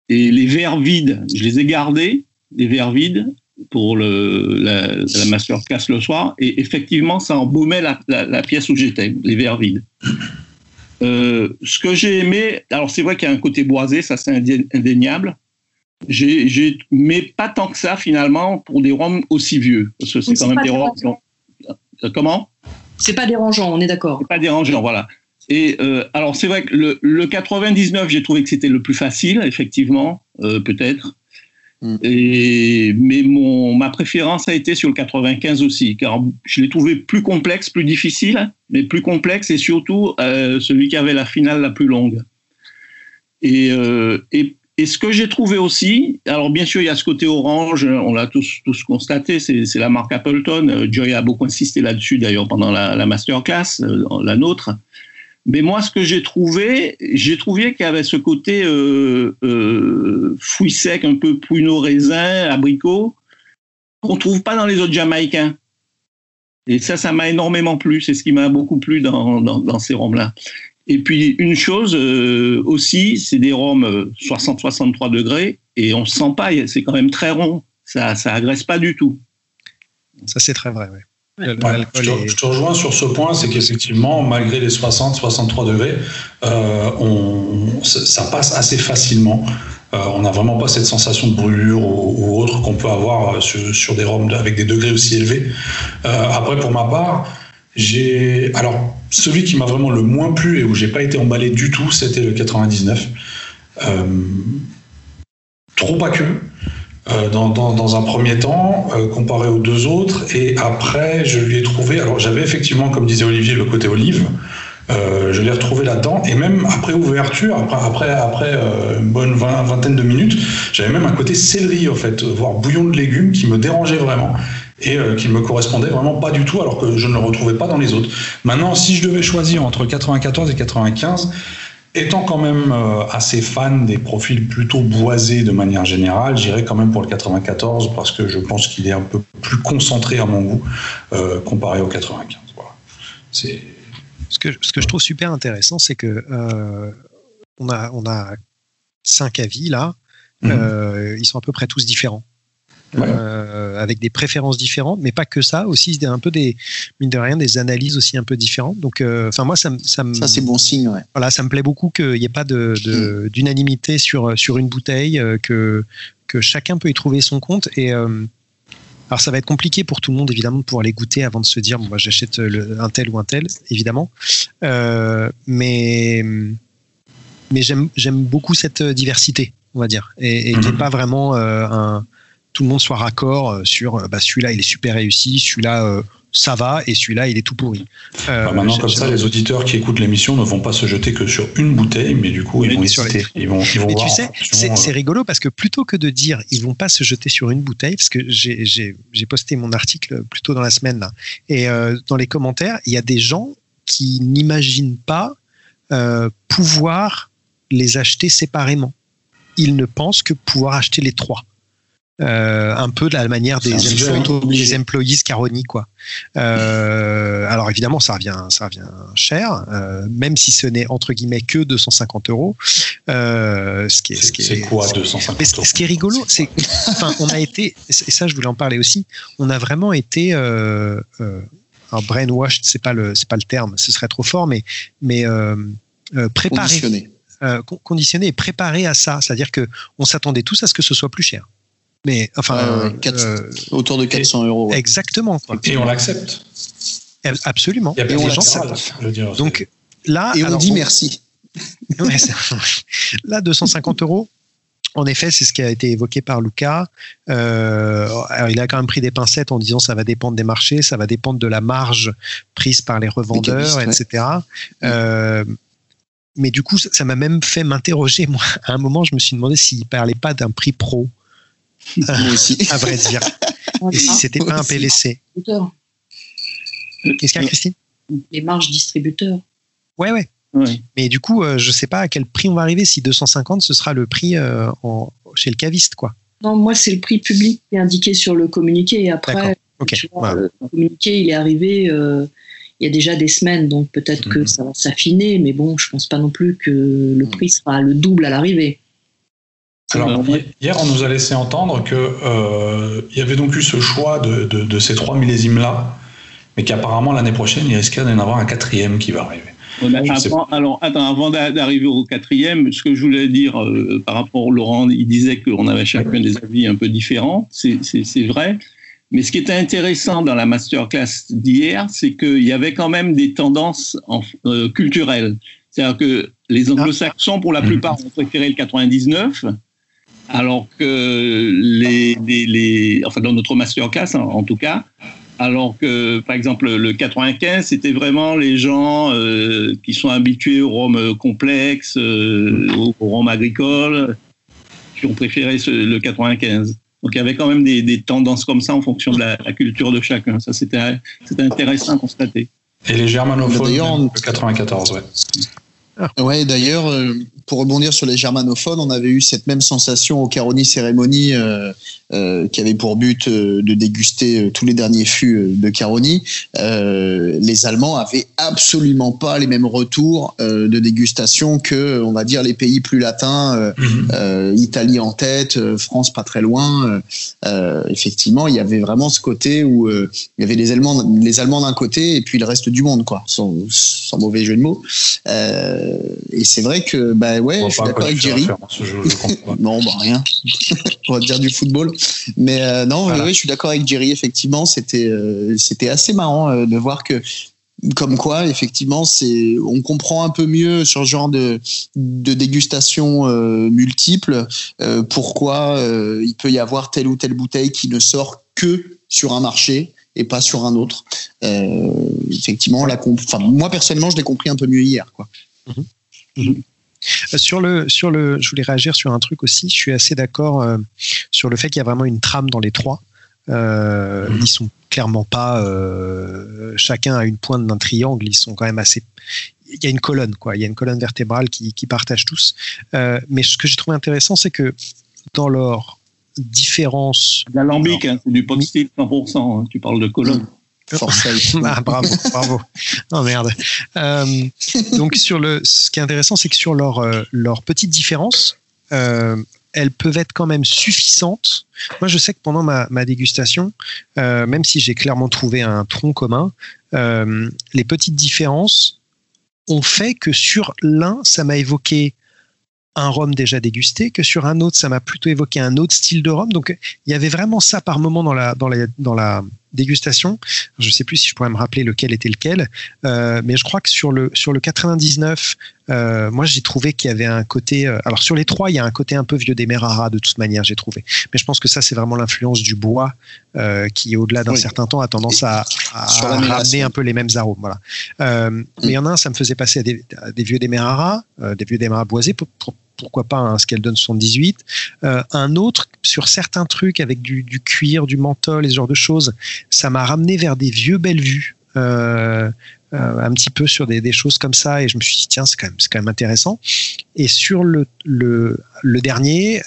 Speaker 3: et les verres vides, je les ai gardés, les verres vides pour le, la, la masterclass le soir. Et effectivement, ça embaumait la, la, pièce où j'étais, les verres vides. ce que j'ai aimé, alors c'est vrai qu'il y a un côté boisé, ça c'est indéniable. J'ai, mais pas tant que ça finalement pour des Roms aussi vieux, parce que c'est quand même des Roms. Comment?
Speaker 5: C'est pas dérangeant, on est d'accord.
Speaker 3: C'est pas dérangeant, voilà. Et euh, alors c'est vrai que le, le 99, j'ai trouvé que c'était le plus facile, effectivement, euh, peut-être. Mm. Et, mais mon, ma préférence a été sur le 95 aussi, car je l'ai trouvé plus complexe, plus difficile, mais plus complexe et surtout euh, celui qui avait la finale la plus longue. Et, euh, et et ce que j'ai trouvé aussi, alors bien sûr, il y a ce côté orange, on l'a tous, constaté, c'est la marque Appleton. Euh, Joy a beaucoup insisté là-dessus d'ailleurs pendant la, masterclass, euh, la nôtre. Mais moi, ce que j'ai trouvé, j'ai trouvé qu'il y avait ce côté euh, euh, fruit sec, un peu pruneau raisin, abricot, qu'on trouve pas dans les autres Jamaïcains. Et ça, ça m'a énormément plu. C'est ce qui m'a beaucoup plu dans, dans, ces rhums-là. Et puis une chose euh, aussi, c'est des rhums 60-63 degrés et on ne sent pas, c'est quand même très rond, ça ça agresse pas du tout.
Speaker 4: Ça c'est très vrai, oui.
Speaker 1: je, te, rejoins sur ce point, c'est qu'effectivement, malgré les 60-63 degrés, euh, on, ça passe assez facilement. Euh, on n'a vraiment pas cette sensation de brûlure ou, autre qu'on peut avoir euh, sur, des rhums avec des degrés aussi élevés. après, pour ma part, j'ai alors celui qui m'a vraiment le moins plu et où j'ai pas été emballé du tout, c'était le 99. trop aqueux. Euh, dans, un premier temps, euh, comparé aux deux autres. Et après, je lui ai trouvé. Alors, j'avais effectivement, comme disait Olivier, le côté olive. Euh, je l'ai retrouvé là-dedans. Et même après ouverture, après une bonne vingtaine de minutes, j'avais même un côté céleri, en fait, voire bouillon de légumes qui me dérangeait vraiment et qui ne me correspondait vraiment pas du tout, alors que je ne le retrouvais pas dans les autres. Maintenant, si je devais choisir entre 94 et 95, Étant quand même euh, assez fan des profils plutôt boisés de manière générale, j'irai quand même pour le 94 parce que je pense qu'il est un peu plus concentré à mon goût euh, comparé au 95.
Speaker 4: C'est ce que, ce que je trouve super intéressant, c'est que euh, on, a, on a cinq avis là. Mhm. ils sont à peu près tous différents. Euh, avec des préférences différentes, mais pas que ça, aussi un peu des mine de rien des analyses aussi un peu différentes. Donc, euh, enfin moi ça, ça me
Speaker 2: ça c'est bon signe. Ouais.
Speaker 4: Voilà, ça me plaît beaucoup qu'il n'y ait pas de, d'unanimité sur sur une bouteille, euh, que que chacun peut y trouver son compte et alors ça va être compliqué pour tout le monde évidemment de pouvoir les goûter avant de se dire bon, moi j'achète un tel ou un tel évidemment, mais mais j'aime j'aime beaucoup cette diversité on va dire et, et mm pas vraiment un tout le monde soit raccord euh, sur euh, bah, celui-là il est super réussi, celui-là euh, ça va et celui-là il est tout pourri.
Speaker 1: Bah, maintenant comme ça les auditeurs qui écoutent l'émission ne vont pas se jeter que sur une bouteille mais du coup ils vont hésiter. Ils vont, ils vont mais
Speaker 4: tu sais c'est rigolo parce que plutôt que de dire ils vont pas se jeter sur une bouteille parce que j'ai posté mon article plus tôt dans la semaine là et dans les commentaires il y a des gens qui n'imaginent pas pouvoir les acheter séparément. Ils ne pensent que pouvoir acheter les trois. Euh, un peu de la manière des, employés, des employees Caroni quoi. Euh, alors évidemment ça revient ça revient cher, euh, même si ce n'est entre guillemets que 250 euros. ce qui est,
Speaker 1: ce qui est, quoi 250
Speaker 4: euros Ce qui est rigolo, c'est enfin on a été et ça je voulais en parler aussi. On a vraiment été un brainwashed, c'est pas le c'est pas le terme, ce serait trop fort, mais mais préparé. Conditionné. conditionné et préparé à ça, c'est-à-dire que on s'attendait tous à ce que ce soit plus cher. Mais enfin,
Speaker 2: euh, autour de 400 euros.
Speaker 4: Exactement.
Speaker 1: Et on l'accepte.
Speaker 4: Absolument.
Speaker 1: et
Speaker 4: les
Speaker 1: gens
Speaker 4: Donc là,
Speaker 2: et on dit merci.
Speaker 4: là, 250 euros. En effet, c'est ce qui a été évoqué par Luca. Euh, il a quand même pris des pincettes en disant ça va dépendre des marchés, ça va dépendre de la marge prise par les revendeurs, etc. Euh, mais du coup, ça m'a même fait m'interroger. Moi, à un moment, je me suis demandé s'il parlait pas d'un prix pro.
Speaker 2: Moi aussi.
Speaker 4: à vrai dire. Et si c'était pas un PVC. Qu'est-ce qu'il y a, Christine?
Speaker 5: Les marges distributeurs.
Speaker 4: Ouais, ouais. Mais du coup, euh, je sais pas à quel prix on va arriver. Si 250, ce sera le prix euh, en, chez le caviste, quoi.
Speaker 5: Non, moi, c'est le prix public qui est indiqué sur le communiqué. Et après, le communiqué, il est arrivé euh, il y a déjà des semaines, donc peut-être que mhm. ça va s'affiner, mais bon, je pense pas non plus que le mhm. prix sera le double à l'arrivée.
Speaker 1: Alors, hier, on nous a laissé entendre qu'il euh, y avait donc eu ce choix de, de, ces trois millésimes-là, mais qu'apparemment l'année prochaine, il risquait d'en avoir un quatrième qui va arriver.
Speaker 3: Avant, alors, attends, avant d'arriver au quatrième, ce que je voulais dire euh, par rapport à Laurent, il disait qu'on avait chacun des avis un peu différents, c'est vrai. Mais ce qui était intéressant dans la masterclass d'hier, c'est qu'il y avait quand même des tendances en, euh, culturelles. C'est-à-dire que les ah. anglo-saxons, pour la plupart, ont préféré le 99, alors que les, les, enfin dans notre masterclass en, en tout cas, alors que par exemple le 95 c'était vraiment les gens euh, qui sont habitués au rhum complexe, euh, au, rhum agricole, qui ont préféré le 95. Donc il y avait quand même des, tendances comme ça en fonction de la, culture de chacun. Ça c'était intéressant à constater.
Speaker 1: Et les germanophones, le 94, ouais.
Speaker 2: Ouais, d'ailleurs, euh, pour rebondir sur les germanophones, on avait eu cette même sensation au Caroni Cérémonie euh, qui avait pour but de déguster tous les derniers fûts de Caroni, les Allemands avaient absolument pas les mêmes retours de dégustation que, on va dire, les pays plus latins, mhm. Italie en tête, France pas très loin. effectivement, il y avait vraiment ce côté où il y avait les Allemands, les Allemands d'un côté et puis le reste du monde, quoi, sans, sans mauvais jeu de mots. et c'est vrai que, bah ouais, je suis d'accord avec Jerry. non, bah rien. On va dire du football. Mais euh, non, oui, je suis d'accord avec Jerry. Effectivement, c'était euh, c'était assez marrant euh, de voir que comme quoi, effectivement, c'est, on comprend un peu mieux sur ce genre de, de dégustation multiple pourquoi il peut y avoir telle ou telle bouteille qui ne sort que sur un marché et pas sur un autre. effectivement, la enfin, moi personnellement, je l'ai compris un peu mieux hier, quoi. Mhm.
Speaker 4: Mhm. Sur le, sur le, je voulais réagir sur un truc aussi. Je suis assez d'accord euh, sur le fait qu'il y a vraiment une trame dans les trois. Euh, mhm. Ils sont clairement pas euh, chacun à une pointe d'un triangle. Ils sont quand même assez. Il y a une colonne, quoi. Il y a une colonne vertébrale qui, qui partagent tous. mais ce que j'ai trouvé intéressant, c'est que dans leur différence.
Speaker 3: L'alambic, hein, c'est du pot 100%. Hein. tu parles de colonne.
Speaker 4: ah, bravo, bravo. Oh merde. Euh, donc sur le, ce qui est intéressant, c'est que sur leurs euh, leur petites différences, euh, elles peuvent être quand même suffisantes. Moi, je sais que pendant ma, ma dégustation, euh, même si j'ai clairement trouvé un tronc commun, euh, les petites différences ont fait que sur l'un, ça m'a évoqué un rhum déjà dégusté, que sur un autre, ça m'a plutôt évoqué un autre style de rhum. Donc, il y avait vraiment ça par moment dans la, dans la, dans la dégustation. Je ne sais plus si je pourrais me rappeler lequel était lequel, euh, mais je crois que sur le sur le 99, euh, moi j'ai trouvé qu'il y avait un côté. Euh, alors sur les trois, il y a un côté un peu vieux des Merara de toute manière, j'ai trouvé. Mais je pense que ça c'est vraiment l'influence du bois qui, au-delà d'un certain temps, a tendance à, ramener un peu les mêmes arômes. Voilà. Mais il y en a un, ça me faisait passer à des, vieux des Merara, des vieux Demerara boisés pour, pourquoi pas un Skeldon 78. Euh, un autre sur certains trucs avec du, cuir, du menthol et ce genre de choses, ça m'a ramené vers des vieux belles vues. Euh, euh, un petit peu sur des, choses comme ça et je me suis dit tiens c'est quand même c'est quand même intéressant et sur le le, dernier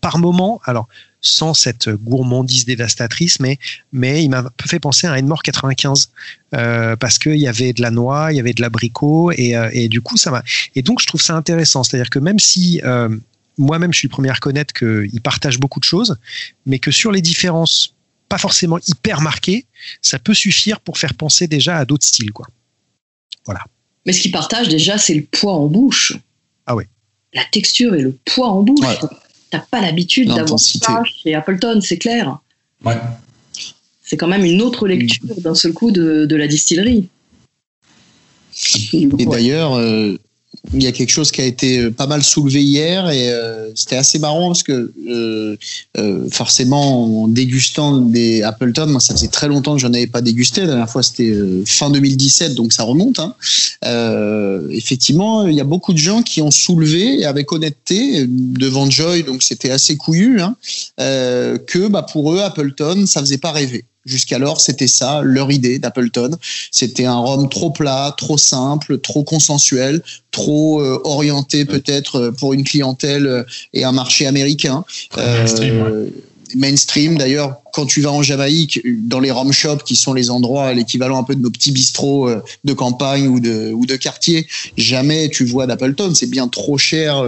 Speaker 4: par moment alors sans cette gourmandise dévastatrice, mais, mais il m'a fait penser à un Edmore 95 euh, parce qu'il y avait de la noix, il y avait de l'abricot et, euh, et du coup ça m'a. Et donc je trouve ça intéressant, c'est-à-dire que même si euh, moi-même je suis le premier à reconnaître qu'il partage beaucoup de choses, mais que sur les différences pas forcément hyper marquées, ça peut suffire pour faire penser déjà à d'autres styles, quoi. Voilà.
Speaker 5: Mais ce qu'il partage déjà, c'est le poids en bouche.
Speaker 4: Ah oui.
Speaker 5: La texture et le poids en bouche t'as pas l'habitude d'avoir ça chez Appleton, c'est clair.
Speaker 1: Ouais.
Speaker 5: C'est quand même une autre lecture d'un seul coup de, de la distillerie.
Speaker 2: Et d'ailleurs, euh, il y a quelque chose qui a été euh, pas mal soulevé hier et euh, c'était assez marrant parce que euh, forcément en dégustant des Appleton, moi ça faisait très longtemps que je n'en avais pas dégusté. La dernière fois c'était fin 2017 donc ça remonte. Hein. effectivement, il y a beaucoup de gens qui ont soulevé avec honnêteté devant Joy donc c'était assez couillu hein, que bah, pour eux Appleton ça faisait pas rêver. Jusqu'alors, c'était ça, leur idée d'Appleton. C'était un rhum trop plat, trop simple, trop consensuel, trop euh, orienté peut-être euh, pour une clientèle euh, et un marché américain.
Speaker 1: mainstream,
Speaker 2: mainstream. D'ailleurs, quand tu vas en Jamaïque, dans les rum shops, qui sont les endroits, l'équivalent un peu de nos petits bistrots de campagne ou de, ou de quartier, jamais tu vois d'Appleton. C'est bien trop cher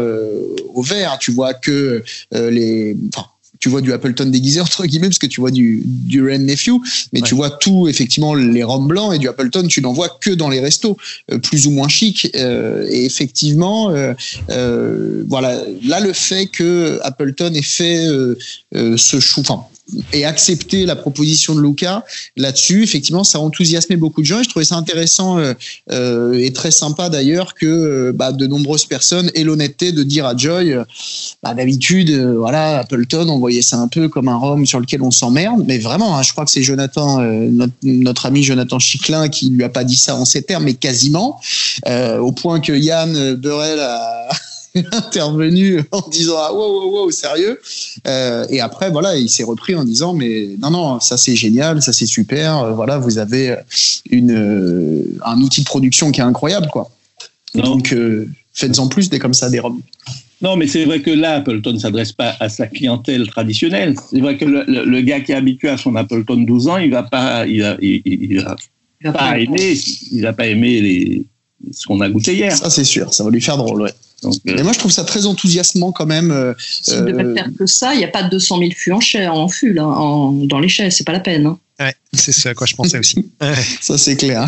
Speaker 2: au verre. Tu vois que les, enfin, tu vois du Appleton déguisé entre guillemets parce que tu vois du du Ren Nephew mais tu vois tout effectivement les rhums blancs et du Appleton tu n'en vois que dans les restos euh, plus ou moins chic euh, et effectivement euh, voilà. Là le fait que Appleton ait fait ce chou enfin et accepter la proposition de Luca là-dessus, effectivement, ça a enthousiasmé beaucoup de gens. Et je trouvais ça intéressant euh, euh, et très sympa d'ailleurs que euh, bah, de nombreuses personnes aient l'honnêteté de dire à Joy, bah, d'habitude, voilà, Appleton, on voyait ça un peu comme un rhum sur lequel on s'emmerde. Mais vraiment, hein, je crois que c'est Jonathan, notre, ami Jonathan Chiclin, qui lui a pas dit ça en ces termes, mais quasiment, au point que Yann Burel a intervenu en disant ah wow wow wow sérieux euh, et après voilà il s'est repris en disant mais non non ça c'est génial ça c'est super euh, voilà vous avez une euh, un outil de production qui est incroyable quoi donc faites-en plus des comme ça des robes
Speaker 3: Non, mais c'est vrai que là, Appleton ne s'adresse pas à sa clientèle traditionnelle. C'est vrai que le, gars qui est habitué à son Appleton 12 ans, il va pas, il, a, il, pas, il pas les, ce qu'on a goûté hier.
Speaker 2: Ça, c'est sûr, ça va lui faire drôle, ouais. Donc, euh, moi, je trouve ça très enthousiasmant quand même. Euh,
Speaker 5: S'il devait euh, faire que ça, il n'y a pas de 200 000 fûts en, chair, en fût là, en, dans les chaises, c'est pas la peine. Hein.
Speaker 4: Ouais, c'est ce à quoi je pensais aussi.
Speaker 2: ça, c'est clair.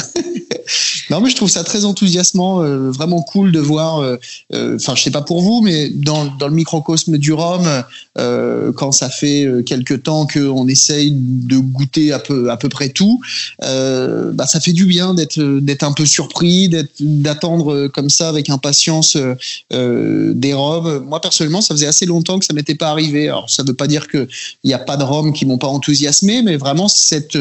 Speaker 2: Non, mais je trouve ça très enthousiasmant, euh, vraiment cool de voir. Euh, euh, enfin, je sais pas pour vous, mais dans, dans le microcosme du rhum, quand ça fait quelques temps qu'on essaye de goûter à peu à peu près tout, bah, ça fait du bien d'être un peu surpris, d'attendre comme ça avec impatience des rhums. Moi personnellement, ça faisait assez longtemps que ça m'était pas arrivé. Alors, ça veut pas dire que il n'y a pas de rhum qui m'ont pas enthousiasmé, mais vraiment cette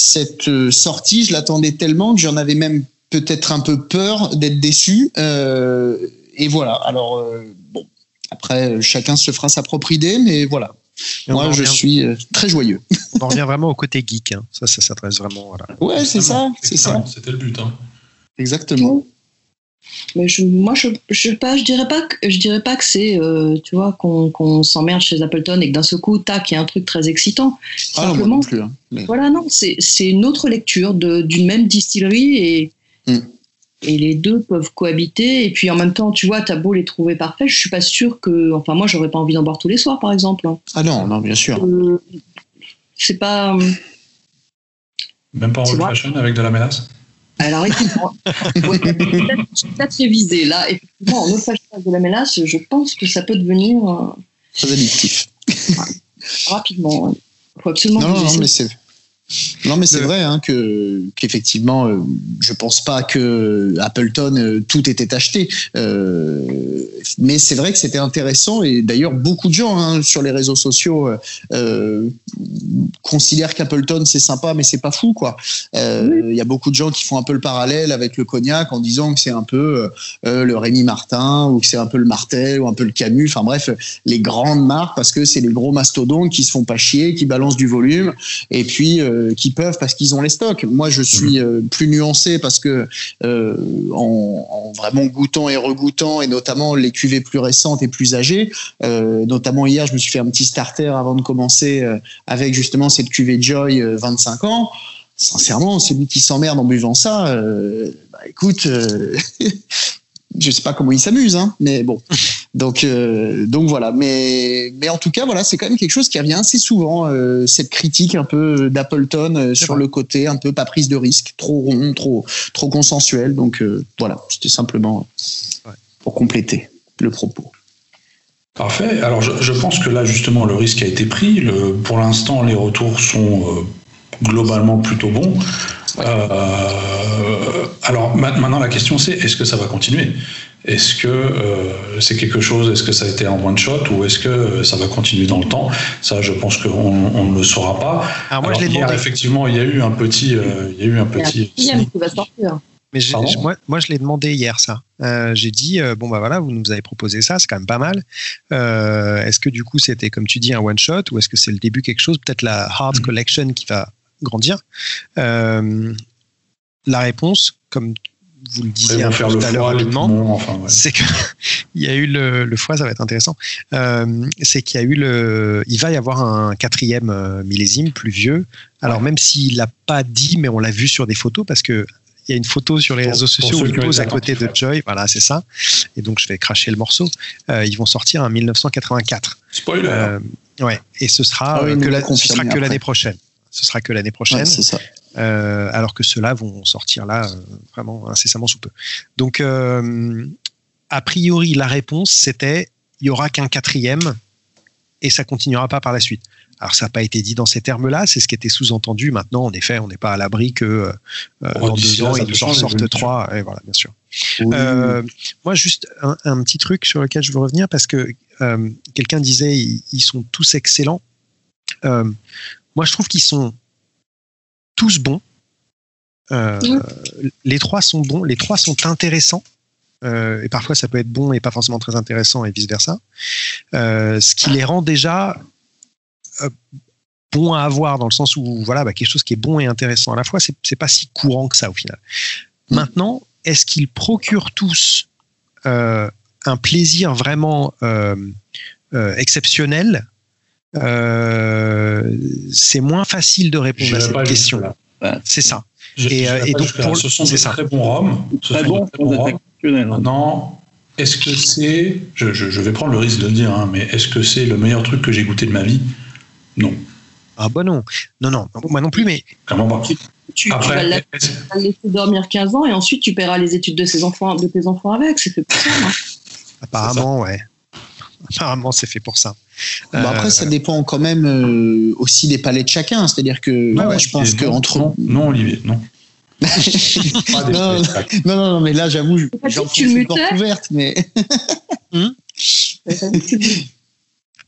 Speaker 2: cette sortie, je l'attendais tellement que j'en avais même peut-être un peu peur d'être déçu. Euh, et voilà. Alors, euh, bon, après, chacun se fera sa propre idée, mais voilà. Moi, je suis euh, très joyeux.
Speaker 4: on revient vraiment au côté geek. Hein. Ça, ça s'adresse vraiment. Voilà.
Speaker 2: Ouais, c'est ça. C'est ça.
Speaker 1: C'était le but. Hein.
Speaker 2: Exactement.
Speaker 5: Mais je, moi, je, je, pas, je dirais pas que, je dirais pas que c'est, tu vois, qu'on s'emmerde chez Appleton et que d'un seul coup, tac, il y a un truc très excitant.
Speaker 2: Ah Simplement, non, non plus, hein.
Speaker 5: Voilà, non, c'est une autre lecture d'une même distillerie et Mm. Et les deux peuvent cohabiter. Et puis en même temps, tu vois, t'as beau les trouver parfaits, je suis pas sûre que. Enfin, moi, j'aurais pas envie d'en boire tous les soirs, par exemple.
Speaker 2: Ah non, non, bien sûr.
Speaker 5: Euh, c'est pas. Euh,
Speaker 1: même pas en old fashion avec de la mélasse?
Speaker 5: Alors, effectivement, peut-être révisé. Là, effectivement, en avec de la mélasse, je pense que ça peut devenir. Euh,
Speaker 2: Très addictif.
Speaker 5: rapidement. Il faut absolument.
Speaker 2: Non, non, mais c'est non, mais c'est vrai hein, que qu'effectivement, euh, je pense pas que Appleton euh, tout était acheté, euh, mais c'est vrai que c'était intéressant et d'ailleurs beaucoup de gens hein, sur les réseaux sociaux euh, considèrent qu'Appleton c'est sympa, mais c'est pas fou quoi. Il y a beaucoup de gens qui font un peu le parallèle avec le cognac en disant que c'est un peu le Rémi Martin ou que c'est un peu le Martel ou un peu le Camus. Enfin bref, les grandes marques parce que c'est les gros mastodontes qui se font pas chier, qui balancent du volume et puis euh, qui peuvent parce qu'ils ont les stocks. Moi, je suis mhm. euh, plus nuancé parce que euh, en, vraiment goûtant et regoûtant, et notamment les cuvées plus récentes et plus âgées, notamment hier, je me suis fait un petit starter avant de commencer avec justement cette cuvée Joy 25 ans sincèrement, celui qui s'emmerde en buvant ça, bah, écoute, je sais pas comment il s'amuse, hein, mais bon. Donc, euh, donc voilà. Mais, mais en tout cas, voilà, c'est quand même quelque chose qui revient assez souvent, euh, cette critique un peu d'Appleton euh, sur le côté un peu pas prise de risque, trop rond, trop, trop consensuel. Donc voilà, c'était simplement pour compléter le propos.
Speaker 1: Parfait. Alors je, je, pense que là justement le risque a été pris. Le, pour l'instant, les retours sont globalement plutôt bons. Euh, alors maintenant la question c'est est-ce que ça va continuer? Est-ce que euh, c'est quelque chose Est-ce que ça a été un one shot ou est-ce que ça va continuer dans le temps? Ça, je pense qu'on on ne le saura pas.
Speaker 4: Alors, moi, je hier,
Speaker 1: demandé. effectivement, il y a eu un petit, euh, il y a eu un petit.
Speaker 5: qui va sortir.
Speaker 4: Mais moi, moi, je l'ai demandé hier, ça. Euh, j'ai dit, euh, bon, bah voilà, vous nous avez proposé ça, c'est quand même pas mal. Euh, est-ce que du coup, c'était, comme tu dis, un one-shot ou est-ce que c'est le début quelque chose Peut-être la Hard. Collection qui va grandir? Euh, La réponse, comme vous le disiez tout à l'heure rapidement, c'est qu'il y a eu le, le, foie, ça va être intéressant. Euh, c'est qu'il y a eu le, il va y avoir un quatrième euh, millésime plus vieux. Alors même s'il l'a pas dit, mais on l'a vu sur des photos parce que il y a une photo sur les réseaux sociaux où il pose à côté de Joy. Voilà, c'est ça. Et donc, je vais cracher le morceau. ils vont sortir en 1984.
Speaker 1: Spoiler.
Speaker 4: ouais. Et ce sera ah que, la, ce sera que l'année prochaine ce sera que l'année prochaine. Euh, alors que ceux-là vont sortir là euh, vraiment incessamment sous peu. Donc, euh, a priori, la réponse c'était il y aura qu'un quatrième et ça continuera pas par la suite. Alors ça n'a pas été dit dans ces termes-là, c'est ce qui était sous-entendu. Maintenant, en effet, on n'est pas à l'abri que dans deux ans, ils en sortent trois. Et voilà, bien sûr. moi, juste un, petit truc sur lequel je veux revenir parce que quelqu'un disait ils, sont tous excellents. Moi, je trouve qu'ils sont tous bons. Euh, les trois sont bons, les trois sont intéressants. Euh, et parfois, ça peut être bon et pas forcément très intéressant, et vice versa. Euh, ce qui les rend déjà bons à avoir dans le sens où voilà, bah, quelque chose qui est bon et intéressant à la fois, c'est pas si courant que ça au final. Mm. Maintenant, est-ce qu'ils procurent tous un un plaisir vraiment exceptionnel, c'est moins facile de répondre à cette question. C'est ça.
Speaker 1: et, donc, pour, ce sont des très bons rhums.
Speaker 3: Très bons,
Speaker 1: Non, est-ce que c'est, je, vais prendre le risque de le dire, hein, mais est-ce que c'est le meilleur truc que j'ai goûté de ma vie? Non.
Speaker 4: Ah bah non, non, non, moi non plus, mais...
Speaker 1: Comment pas
Speaker 5: tu, vas le laisser dormir 15 ans et ensuite tu paieras les études de, ses enfants, de tes enfants avec, c'est fait pour ça. Hein.
Speaker 4: Apparemment, ouais. Apparemment, c'est fait pour ça.
Speaker 2: Bah, après, ça euh, dépend quand même euh, aussi des palais de chacun. C'est-à-dire que je pense que entre
Speaker 1: non, Olivier, non
Speaker 2: non, non, non, mais là, j'avoue, j'en suis une porte ouverte, mais.
Speaker 4: Hmm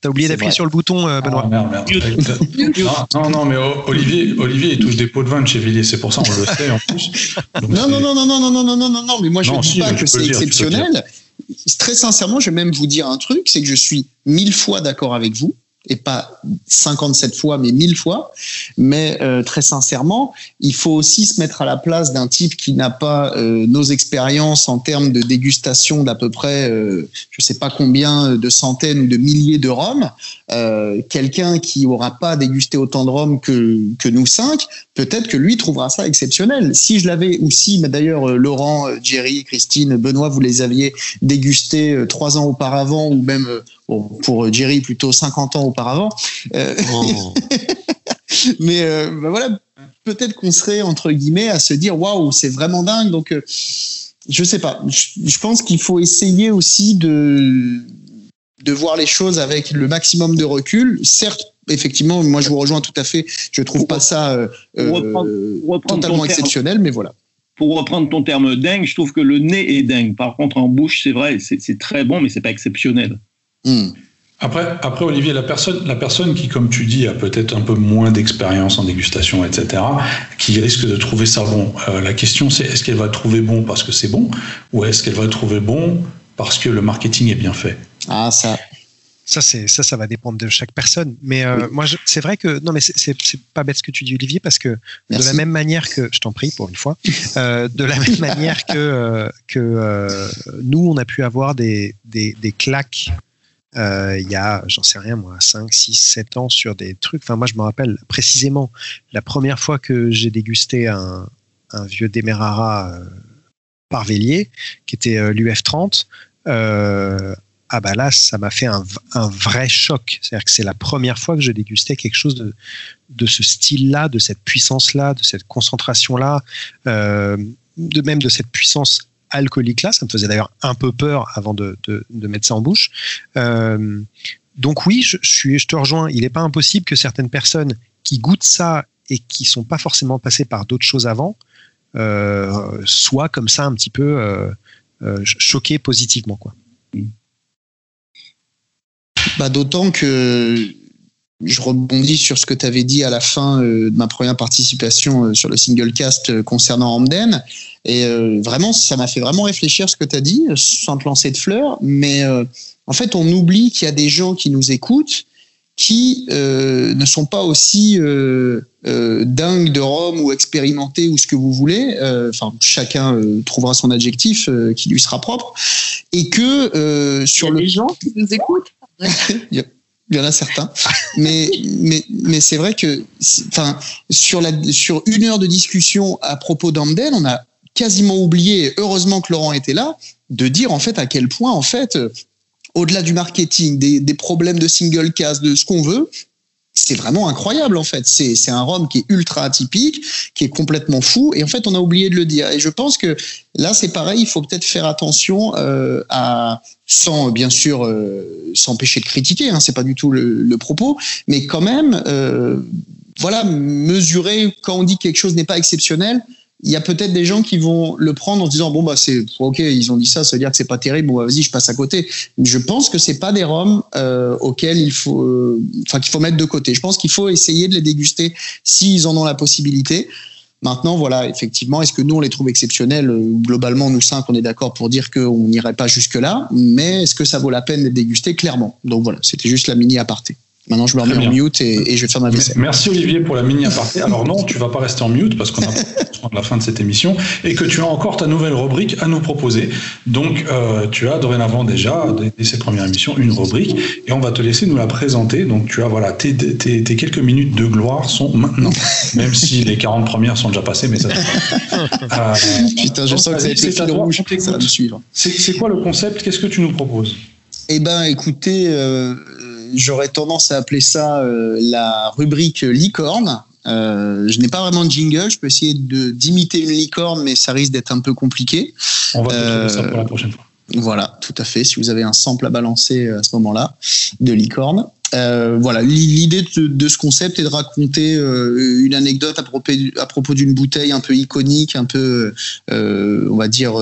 Speaker 4: T'as oublié d'appuyer sur le bouton, euh, Benoît.
Speaker 1: Ah, non, non, mais Olivier, Olivier, il touche des pots de vin de chez Villiers, c'est pour ça, on le sait en plus.
Speaker 2: non, non, non, non, non, non, non, non, non, non, mais moi, je ne dis pas que c'est exceptionnel. Très sincèrement, je vais même vous dire un truc, c'est que je suis mille fois d'accord avec vous et pas 57 fois, mais 1000 fois. Mais euh, très sincèrement, il faut aussi se mettre à la place d'un type qui n'a pas euh, nos expériences en termes de dégustation d'à peu près, euh, je sais pas combien de centaines ou de milliers de rhums. Quelqu'un qui aura pas dégusté autant de rhum que, que nous cinq, peut-être que lui trouvera ça exceptionnel. Si je l'avais, ou si, mais d'ailleurs, Laurent, Jerry, Christine, Benoît, vous les aviez dégustés trois ans auparavant, ou même pour Jerry plutôt 50 ans auparavant. Euh, oh. mais euh, bah voilà, peut-être qu'on serait entre guillemets à se dire waouh, c'est vraiment dingue. Donc, euh, je sais pas. Je, pense qu'il faut essayer aussi de de voir les choses avec le maximum de recul. Certes, effectivement, moi je vous rejoins tout à fait. Je trouve pas ça totalement exceptionnel, mais voilà
Speaker 3: pour reprendre ton terme dingue, je trouve que le nez est dingue. Par contre, en bouche, c'est vrai, c'est très bon, mais c'est pas exceptionnel.
Speaker 1: Hmm. Après, après, Olivier, la personne, la personne qui, comme tu dis, a peut-être un peu moins d'expérience en dégustation, etc., qui risque de trouver ça bon, euh, la question c'est est-ce qu'elle va trouver bon parce que c'est bon, ou est-ce qu'elle va trouver bon parce que le marketing est bien fait?
Speaker 2: Ah, ça.
Speaker 4: Ça, c'est ça, ça va dépendre de chaque personne. Mais euh, moi, c'est vrai que non, mais c'est pas bête ce que tu dis, Olivier, parce que de la même manière que je t'en prie pour une fois, euh, de la même manière que que nous, on a pu avoir des des, des claques euh, il y a, j'en sais rien moi, 5, 6, 7 ans sur des trucs. Enfin, moi, je me rappelle précisément la première fois que j'ai dégusté un, vieux Demerara euh, Parvélier, qui était euh, l'UF30. Euh, ah bah là, ça m'a fait un, un, vrai choc. C'est-à-dire que c'est la première fois que je dégustais quelque chose de, de ce style-là, de cette puissance-là, de cette concentration-là, euh, de même de cette puissance alcoolique là. Ça me faisait d'ailleurs un peu peur avant de, mettre ça en bouche. Euh, donc oui, je, suis, je te rejoins. Il n'est pas impossible que certaines personnes qui goûtent ça et qui sont pas forcément passées par d'autres choses avant euh, soient comme ça un petit peu euh, choquées positivement, quoi.
Speaker 2: Bah, d'autant que je rebondis sur ce que tu avais dit à la fin de ma première participation sur le single cast concernant Hamden. Et euh, vraiment, ça m'a fait vraiment réfléchir ce que tu as dit, sans te lancer de fleurs. Mais euh, en fait, on oublie qu'il y a des gens qui nous écoutent qui euh, ne sont pas aussi dingues de Rome ou expérimentés ou ce que vous voulez. Enfin, chacun trouvera son adjectif qui lui sera propre. Et que sur
Speaker 5: Il y
Speaker 2: a
Speaker 5: le gens qui nous écoutent.
Speaker 2: il y en a certains, mais mais mais c'est vrai que, enfin, sur la sur une heure de discussion à propos d'Amden, on a quasiment oublié, heureusement que Laurent était là, de dire en fait à quel point en fait, euh, au-delà du marketing, des, problèmes de single cast, de ce qu'on veut, c'est vraiment incroyable en fait. C'est un rhum qui est ultra atypique, qui est complètement fou, et en fait on a oublié de le dire. Et je pense que là c'est pareil, il faut peut-être faire attention euh, à, sans bien sûr euh, s'empêcher de critiquer, hein, c'est pas du tout le, propos, mais quand même, voilà, mesurer quand on dit que quelque chose n'est pas exceptionnel, il y a peut-être des gens qui vont le prendre en se disant bon bah c'est ok ils ont dit ça ça veut dire que c'est pas terrible bon bah, vas-y je passe à côté. Je pense que c'est pas des rhums euh, auxquels il faut euh, enfin qu'il faut mettre de côté. Je pense qu'il faut essayer de les déguster s'ils en ont la possibilité. Maintenant voilà effectivement est-ce que nous on les trouve exceptionnels? Euh, globalement nous cinq on est d'accord pour dire qu'on n'irait pas jusque là mais est-ce que ça vaut la peine d'être dégusté clairement. Donc voilà c'était juste la mini aparté Maintenant, je me remets en mute et, je vais faire ma vaisselle.
Speaker 1: Merci Olivier pour la mini aparté. Alors non, tu vas pas rester en mute parce qu'on a la fin de cette émission et que tu as encore ta nouvelle rubrique à nous proposer. Donc, euh, tu as dorénavant déjà, dès, ces premières émissions, une rubrique et on va te laisser nous la présenter. Donc, tu as voilà, tes, tes, tes quelques minutes de gloire sont maintenant, même si les 40 premières sont déjà passées, mais ça.
Speaker 2: euh, Putain, je sens que ça a été fil rouge.
Speaker 1: C'est quoi le concept? Qu'est-ce que tu nous proposes?
Speaker 2: Eh ben, écoutez. Euh, j'aurais tendance à appeler ça euh, la rubrique licorne. Euh, je n'ai pas vraiment de jingle. Je peux essayer de d'imiter une licorne, mais ça risque d'être un peu compliqué.
Speaker 1: On va euh, ça pour la prochaine fois.
Speaker 2: Voilà, tout à fait. Si vous avez un sample à balancer à ce moment-là de licorne. Euh, voilà, l'idée de, ce concept est de raconter euh, une anecdote à propos, à propos d'une bouteille un peu iconique, un peu, euh, on va dire,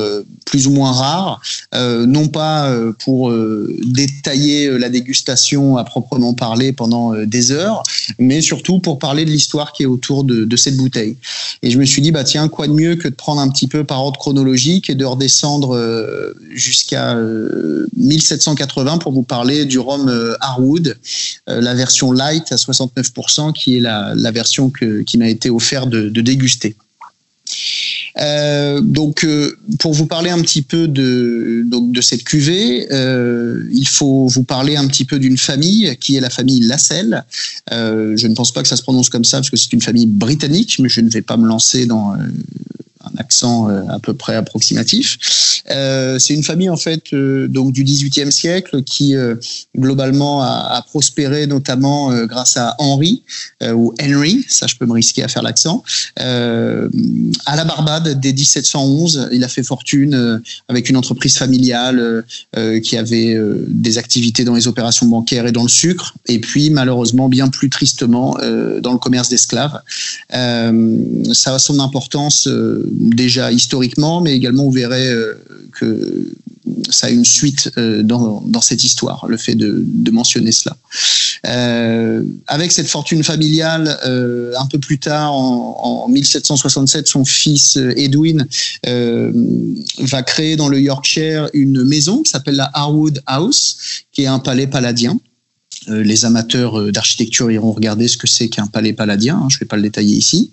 Speaker 2: plus ou moins rare, non pas pour détailler la dégustation à proprement parler pendant des heures, mais surtout pour parler de l'histoire qui est autour de, de, cette bouteille. Et je me suis dit, bah tiens, quoi de mieux que de prendre un petit peu par ordre chronologique et de redescendre jusqu'à 1780 pour vous parler du rhum Harwood la version light à 69%, qui est la, version qui m'a été offerte de, déguster. Euh, donc, euh, pour vous parler un petit peu de, de cette cuvée, il faut vous parler un petit peu d'une famille qui est la famille Lassell. je ne pense pas que ça se prononce comme ça parce que c'est une famille britannique, mais je ne vais pas me lancer dans un accent euh, à peu près approximatif. Euh, c'est une famille en fait euh, donc du XVIIIe siècle qui globalement a, a, prospéré notamment grâce à Henry ou Henry, ça je peux me risquer à faire l'accent. à la Barbade dès 1711, il a fait fortune avec une entreprise familiale qui avait des activités dans les opérations bancaires et dans le sucre, et puis malheureusement bien plus tristement dans le commerce d'esclaves. ça a son importance déjà historiquement, mais également vous verrez euh, que ça a une suite euh, dans, cette histoire, le fait de, mentionner cela. Euh, avec cette fortune familiale, un peu plus tard, en 1767, son fils Edwin va créer dans le Yorkshire une maison qui s'appelle la Harwood House, qui est un palais paladien. Euh, les amateurs euh, d'architecture iront regarder ce que c'est qu'un palais paladien. Hein, je ne vais pas le détailler ici.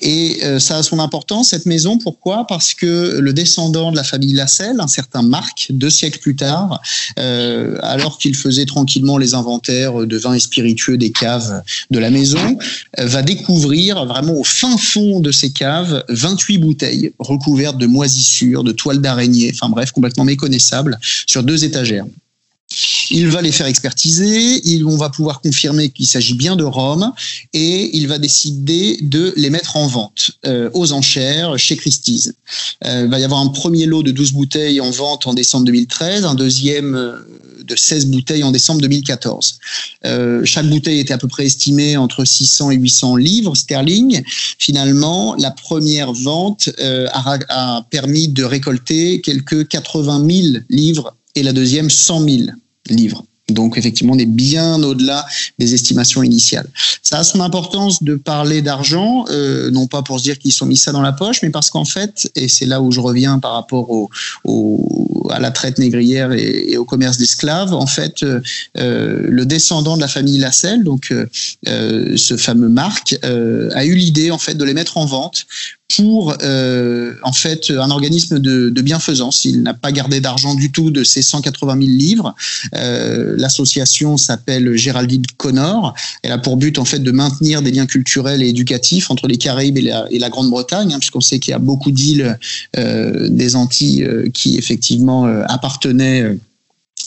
Speaker 2: Et euh, ça a son importance, cette maison. Pourquoi? Parce que le descendant de la famille Lasselle, un certain Marc, deux siècles plus tard, alors qu'il faisait tranquillement les inventaires de vins et spiritueux des caves de la maison, va découvrir vraiment au fin fond de ces caves 28 bouteilles recouvertes de moisissures, de toiles d'araignée, enfin bref, complètement méconnaissables, sur deux étagères. Il va les faire expertiser, on va pouvoir confirmer qu'il s'agit bien de Rome et il va décider de les mettre en vente euh, aux enchères chez Christie's. Euh, il va y avoir un premier lot de 12 bouteilles en vente en décembre 2013, un deuxième euh, de 16 bouteilles en décembre 2014. chaque bouteille était à peu près estimée entre 600 et 800 livres sterling. Finalement, la première vente a, a permis de récolter quelques 80 000 livres et la deuxième 100 000 livres. Donc effectivement, on est bien au-delà des estimations initiales. Ça a son importance de parler d'argent, euh, non pas pour se dire qu'ils sont mis ça dans la poche, mais parce qu'en fait, et c'est là où je reviens par rapport au, à la traite négrière et, au commerce d'esclaves, en fait, euh, euh, le descendant de la famille Lasselle, donc ce fameux Marc, a eu l'idée en fait de les mettre en vente pour euh, en fait un organisme de, bienfaisance. Il n'a pas gardé d'argent du tout de ces 180 000 livres. Euh, L'association s'appelle Géraldine Connor. Elle a pour but en fait de maintenir des liens culturels et éducatifs entre les Caraïbes et la, et la Grande-Bretagne, hein, puisqu'on sait qu'il y a beaucoup d'îles euh, des Antilles qui effectivement appartenaient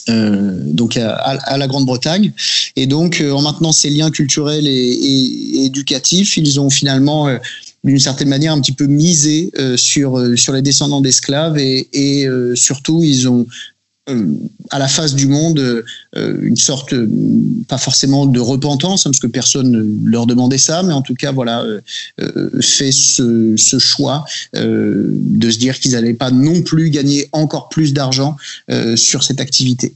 Speaker 2: donc à, la Grande-Bretagne. Et donc, en maintenant ces liens culturels et, éducatifs, ils ont finalement d'une certaine manière un petit peu misé euh, sur euh, sur les descendants d'esclaves et, et euh, surtout ils ont à la face du monde une sorte pas forcément de repentance hein, parce que personne ne leur demandait ça mais en tout cas voilà fait ce, ce choix de se dire qu'ils n'allaient pas non plus gagner encore plus d'argent sur cette activité.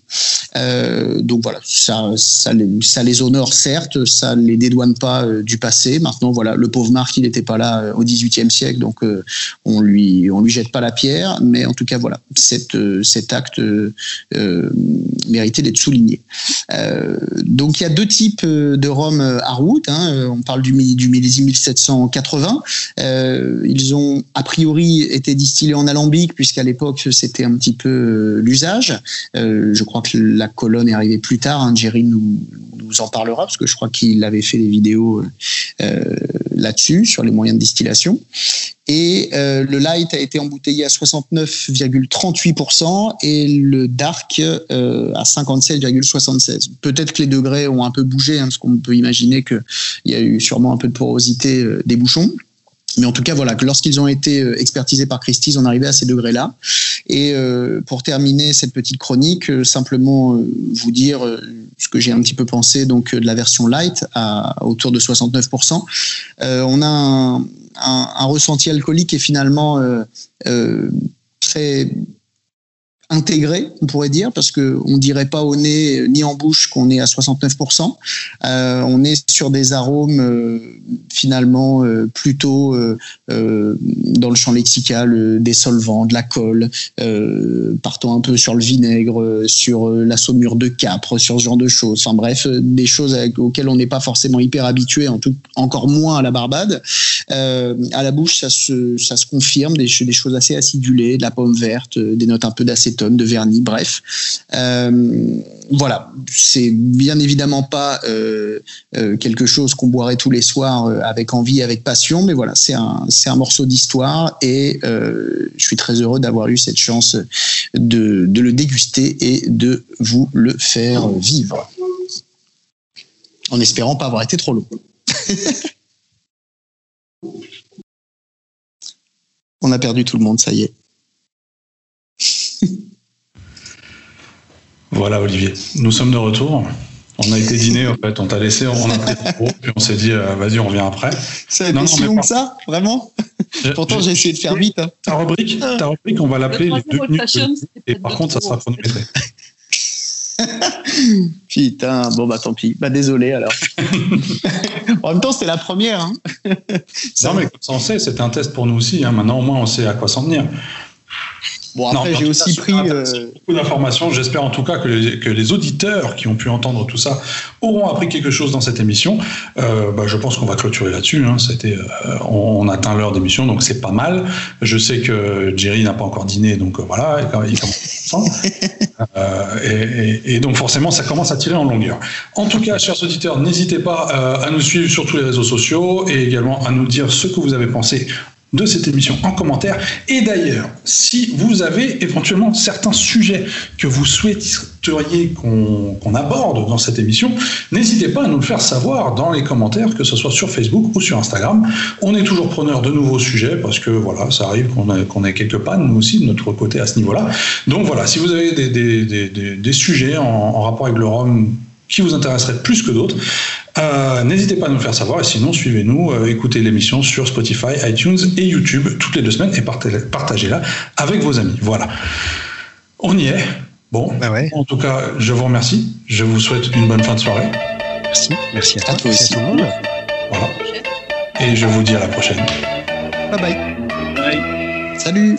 Speaker 2: Donc voilà ça ça les, ça les honore certes ça les dédouane pas du passé. Maintenant voilà le pauvre Marc il n'était pas là au XVIIIe siècle, donc euh, on lui on lui jette pas la pierre, mais en tout cas voilà, cet, euh, cet acte euh, d'être souligné. donc il y a deux types de rhum à route. Hein. On parle du, du millésime 1780. ils ont a priori été distillés en alambic puisqu'à l'époque c'était un petit peu l'usage. je crois que la colonne est arrivée plus tard. Hein. Jerry nous, nous en parlera parce que je crois qu'il avait fait des vidéos là-dessus sur les moyens de distillation. Et euh, le light a été embouteillé à 69,38% et le dark euh, à 57,76%. Peut-être que les degrés ont un peu bougé, hein, parce qu'on peut imaginer qu'il y a eu sûrement un peu de porosité euh, des bouchons. Mais en tout cas, voilà, lorsqu'ils ont été expertisés par Christie's, on arrivait à ces degrés-là. Et pour terminer cette petite chronique, simplement vous dire ce que j'ai un petit peu pensé donc de la version light à autour de 69%. on a un, un, ressenti alcoolique est finalement euh, euh, très intégré, on pourrait dire, parce que on dirait pas au nez ni en bouche qu'on est à 69%. Euh, on est sur des arômes euh, finalement euh, plutôt dans le champ lexical des solvants, de la colle, partant un peu sur le vinaigre, sur la saumure de capre, sur ce genre de choses. Enfin bref, des choses auxquelles on n'est pas forcément hyper habitué, en tout, encore moins à la Barbade. à la bouche, ça se, ça se confirme, des, des choses assez acidulées, de la pomme verte, des notes un peu d'acétone de vernis, bref. Euh, voilà, c'est bien évidemment pas euh, euh, quelque chose qu'on boirait tous les soirs avec envie, avec passion, mais voilà, c'est un, morceau d'histoire et je suis très heureux d'avoir eu cette chance de, de le déguster et de vous le faire vivre. En espérant pas avoir été trop long. On a perdu tout le monde, ça y est.
Speaker 1: Voilà, Olivier. Nous sommes de retour. On a été dîner, en fait. On t'a laissé, on a pris puis on s'est dit, euh, vas-y, on revient après.
Speaker 2: Ça a été si long que ça Vraiment Pourtant, j'ai essayé de faire vite. Hein.
Speaker 1: Ta, rubrique, ta rubrique, on va l'appeler les deux minutes. Et par contre, ça sera chronométré.
Speaker 2: Putain, bon bah tant pis. Bah désolé alors. en même temps, c'était la première. Hein.
Speaker 1: non, mais comme ça on sait, c'était un test pour nous aussi. Hein. Maintenant, au moins, on sait à quoi s'en tenir.
Speaker 2: Bon, après, j'ai aussi pris. Euh,
Speaker 1: beaucoup d'informations. J'espère en tout cas que les, que les, auditeurs qui ont pu entendre tout ça auront appris quelque chose dans cette émission. Euh, bah, je pense qu'on va clôturer là-dessus. Hein. C'était, euh, on, atteint l'heure d'émission, donc c'est pas mal. Je sais que Jerry n'a pas encore dîné, donc voilà, il commence et, et, et, donc forcément, ça commence à tirer en longueur. En tout cas, chers auditeurs, n'hésitez pas à nous suivre sur tous les réseaux sociaux et également à nous dire ce que vous avez pensé de cette émission en commentaire. Et d'ailleurs, si vous avez éventuellement certains sujets que vous souhaiteriez qu'on aborde dans cette émission, n'hésitez pas à nous le faire savoir dans les commentaires, que ce soit sur Facebook ou sur Instagram. On est toujours preneur de nouveaux sujets parce que voilà, ça arrive qu'on ait, quelques pannes, nous aussi, de notre côté à ce niveau-là. Donc voilà, si vous avez des, sujets en, en rapport avec le Rhum qui vous intéresserait plus que d'autres, euh, n'hésitez pas à nous le faire savoir et sinon suivez-nous, euh, écoutez l'émission sur Spotify, iTunes et YouTube toutes les deux semaines et partagez-la avec vos amis. Voilà. On y est. Bon, bah en tout cas, je vous remercie. Je vous souhaite une bonne fin de soirée.
Speaker 4: Merci, merci à toi,
Speaker 2: aussi.
Speaker 1: Voilà. Et je vous dis à la prochaine.
Speaker 4: Bye bye.
Speaker 3: Bye.
Speaker 2: Salut.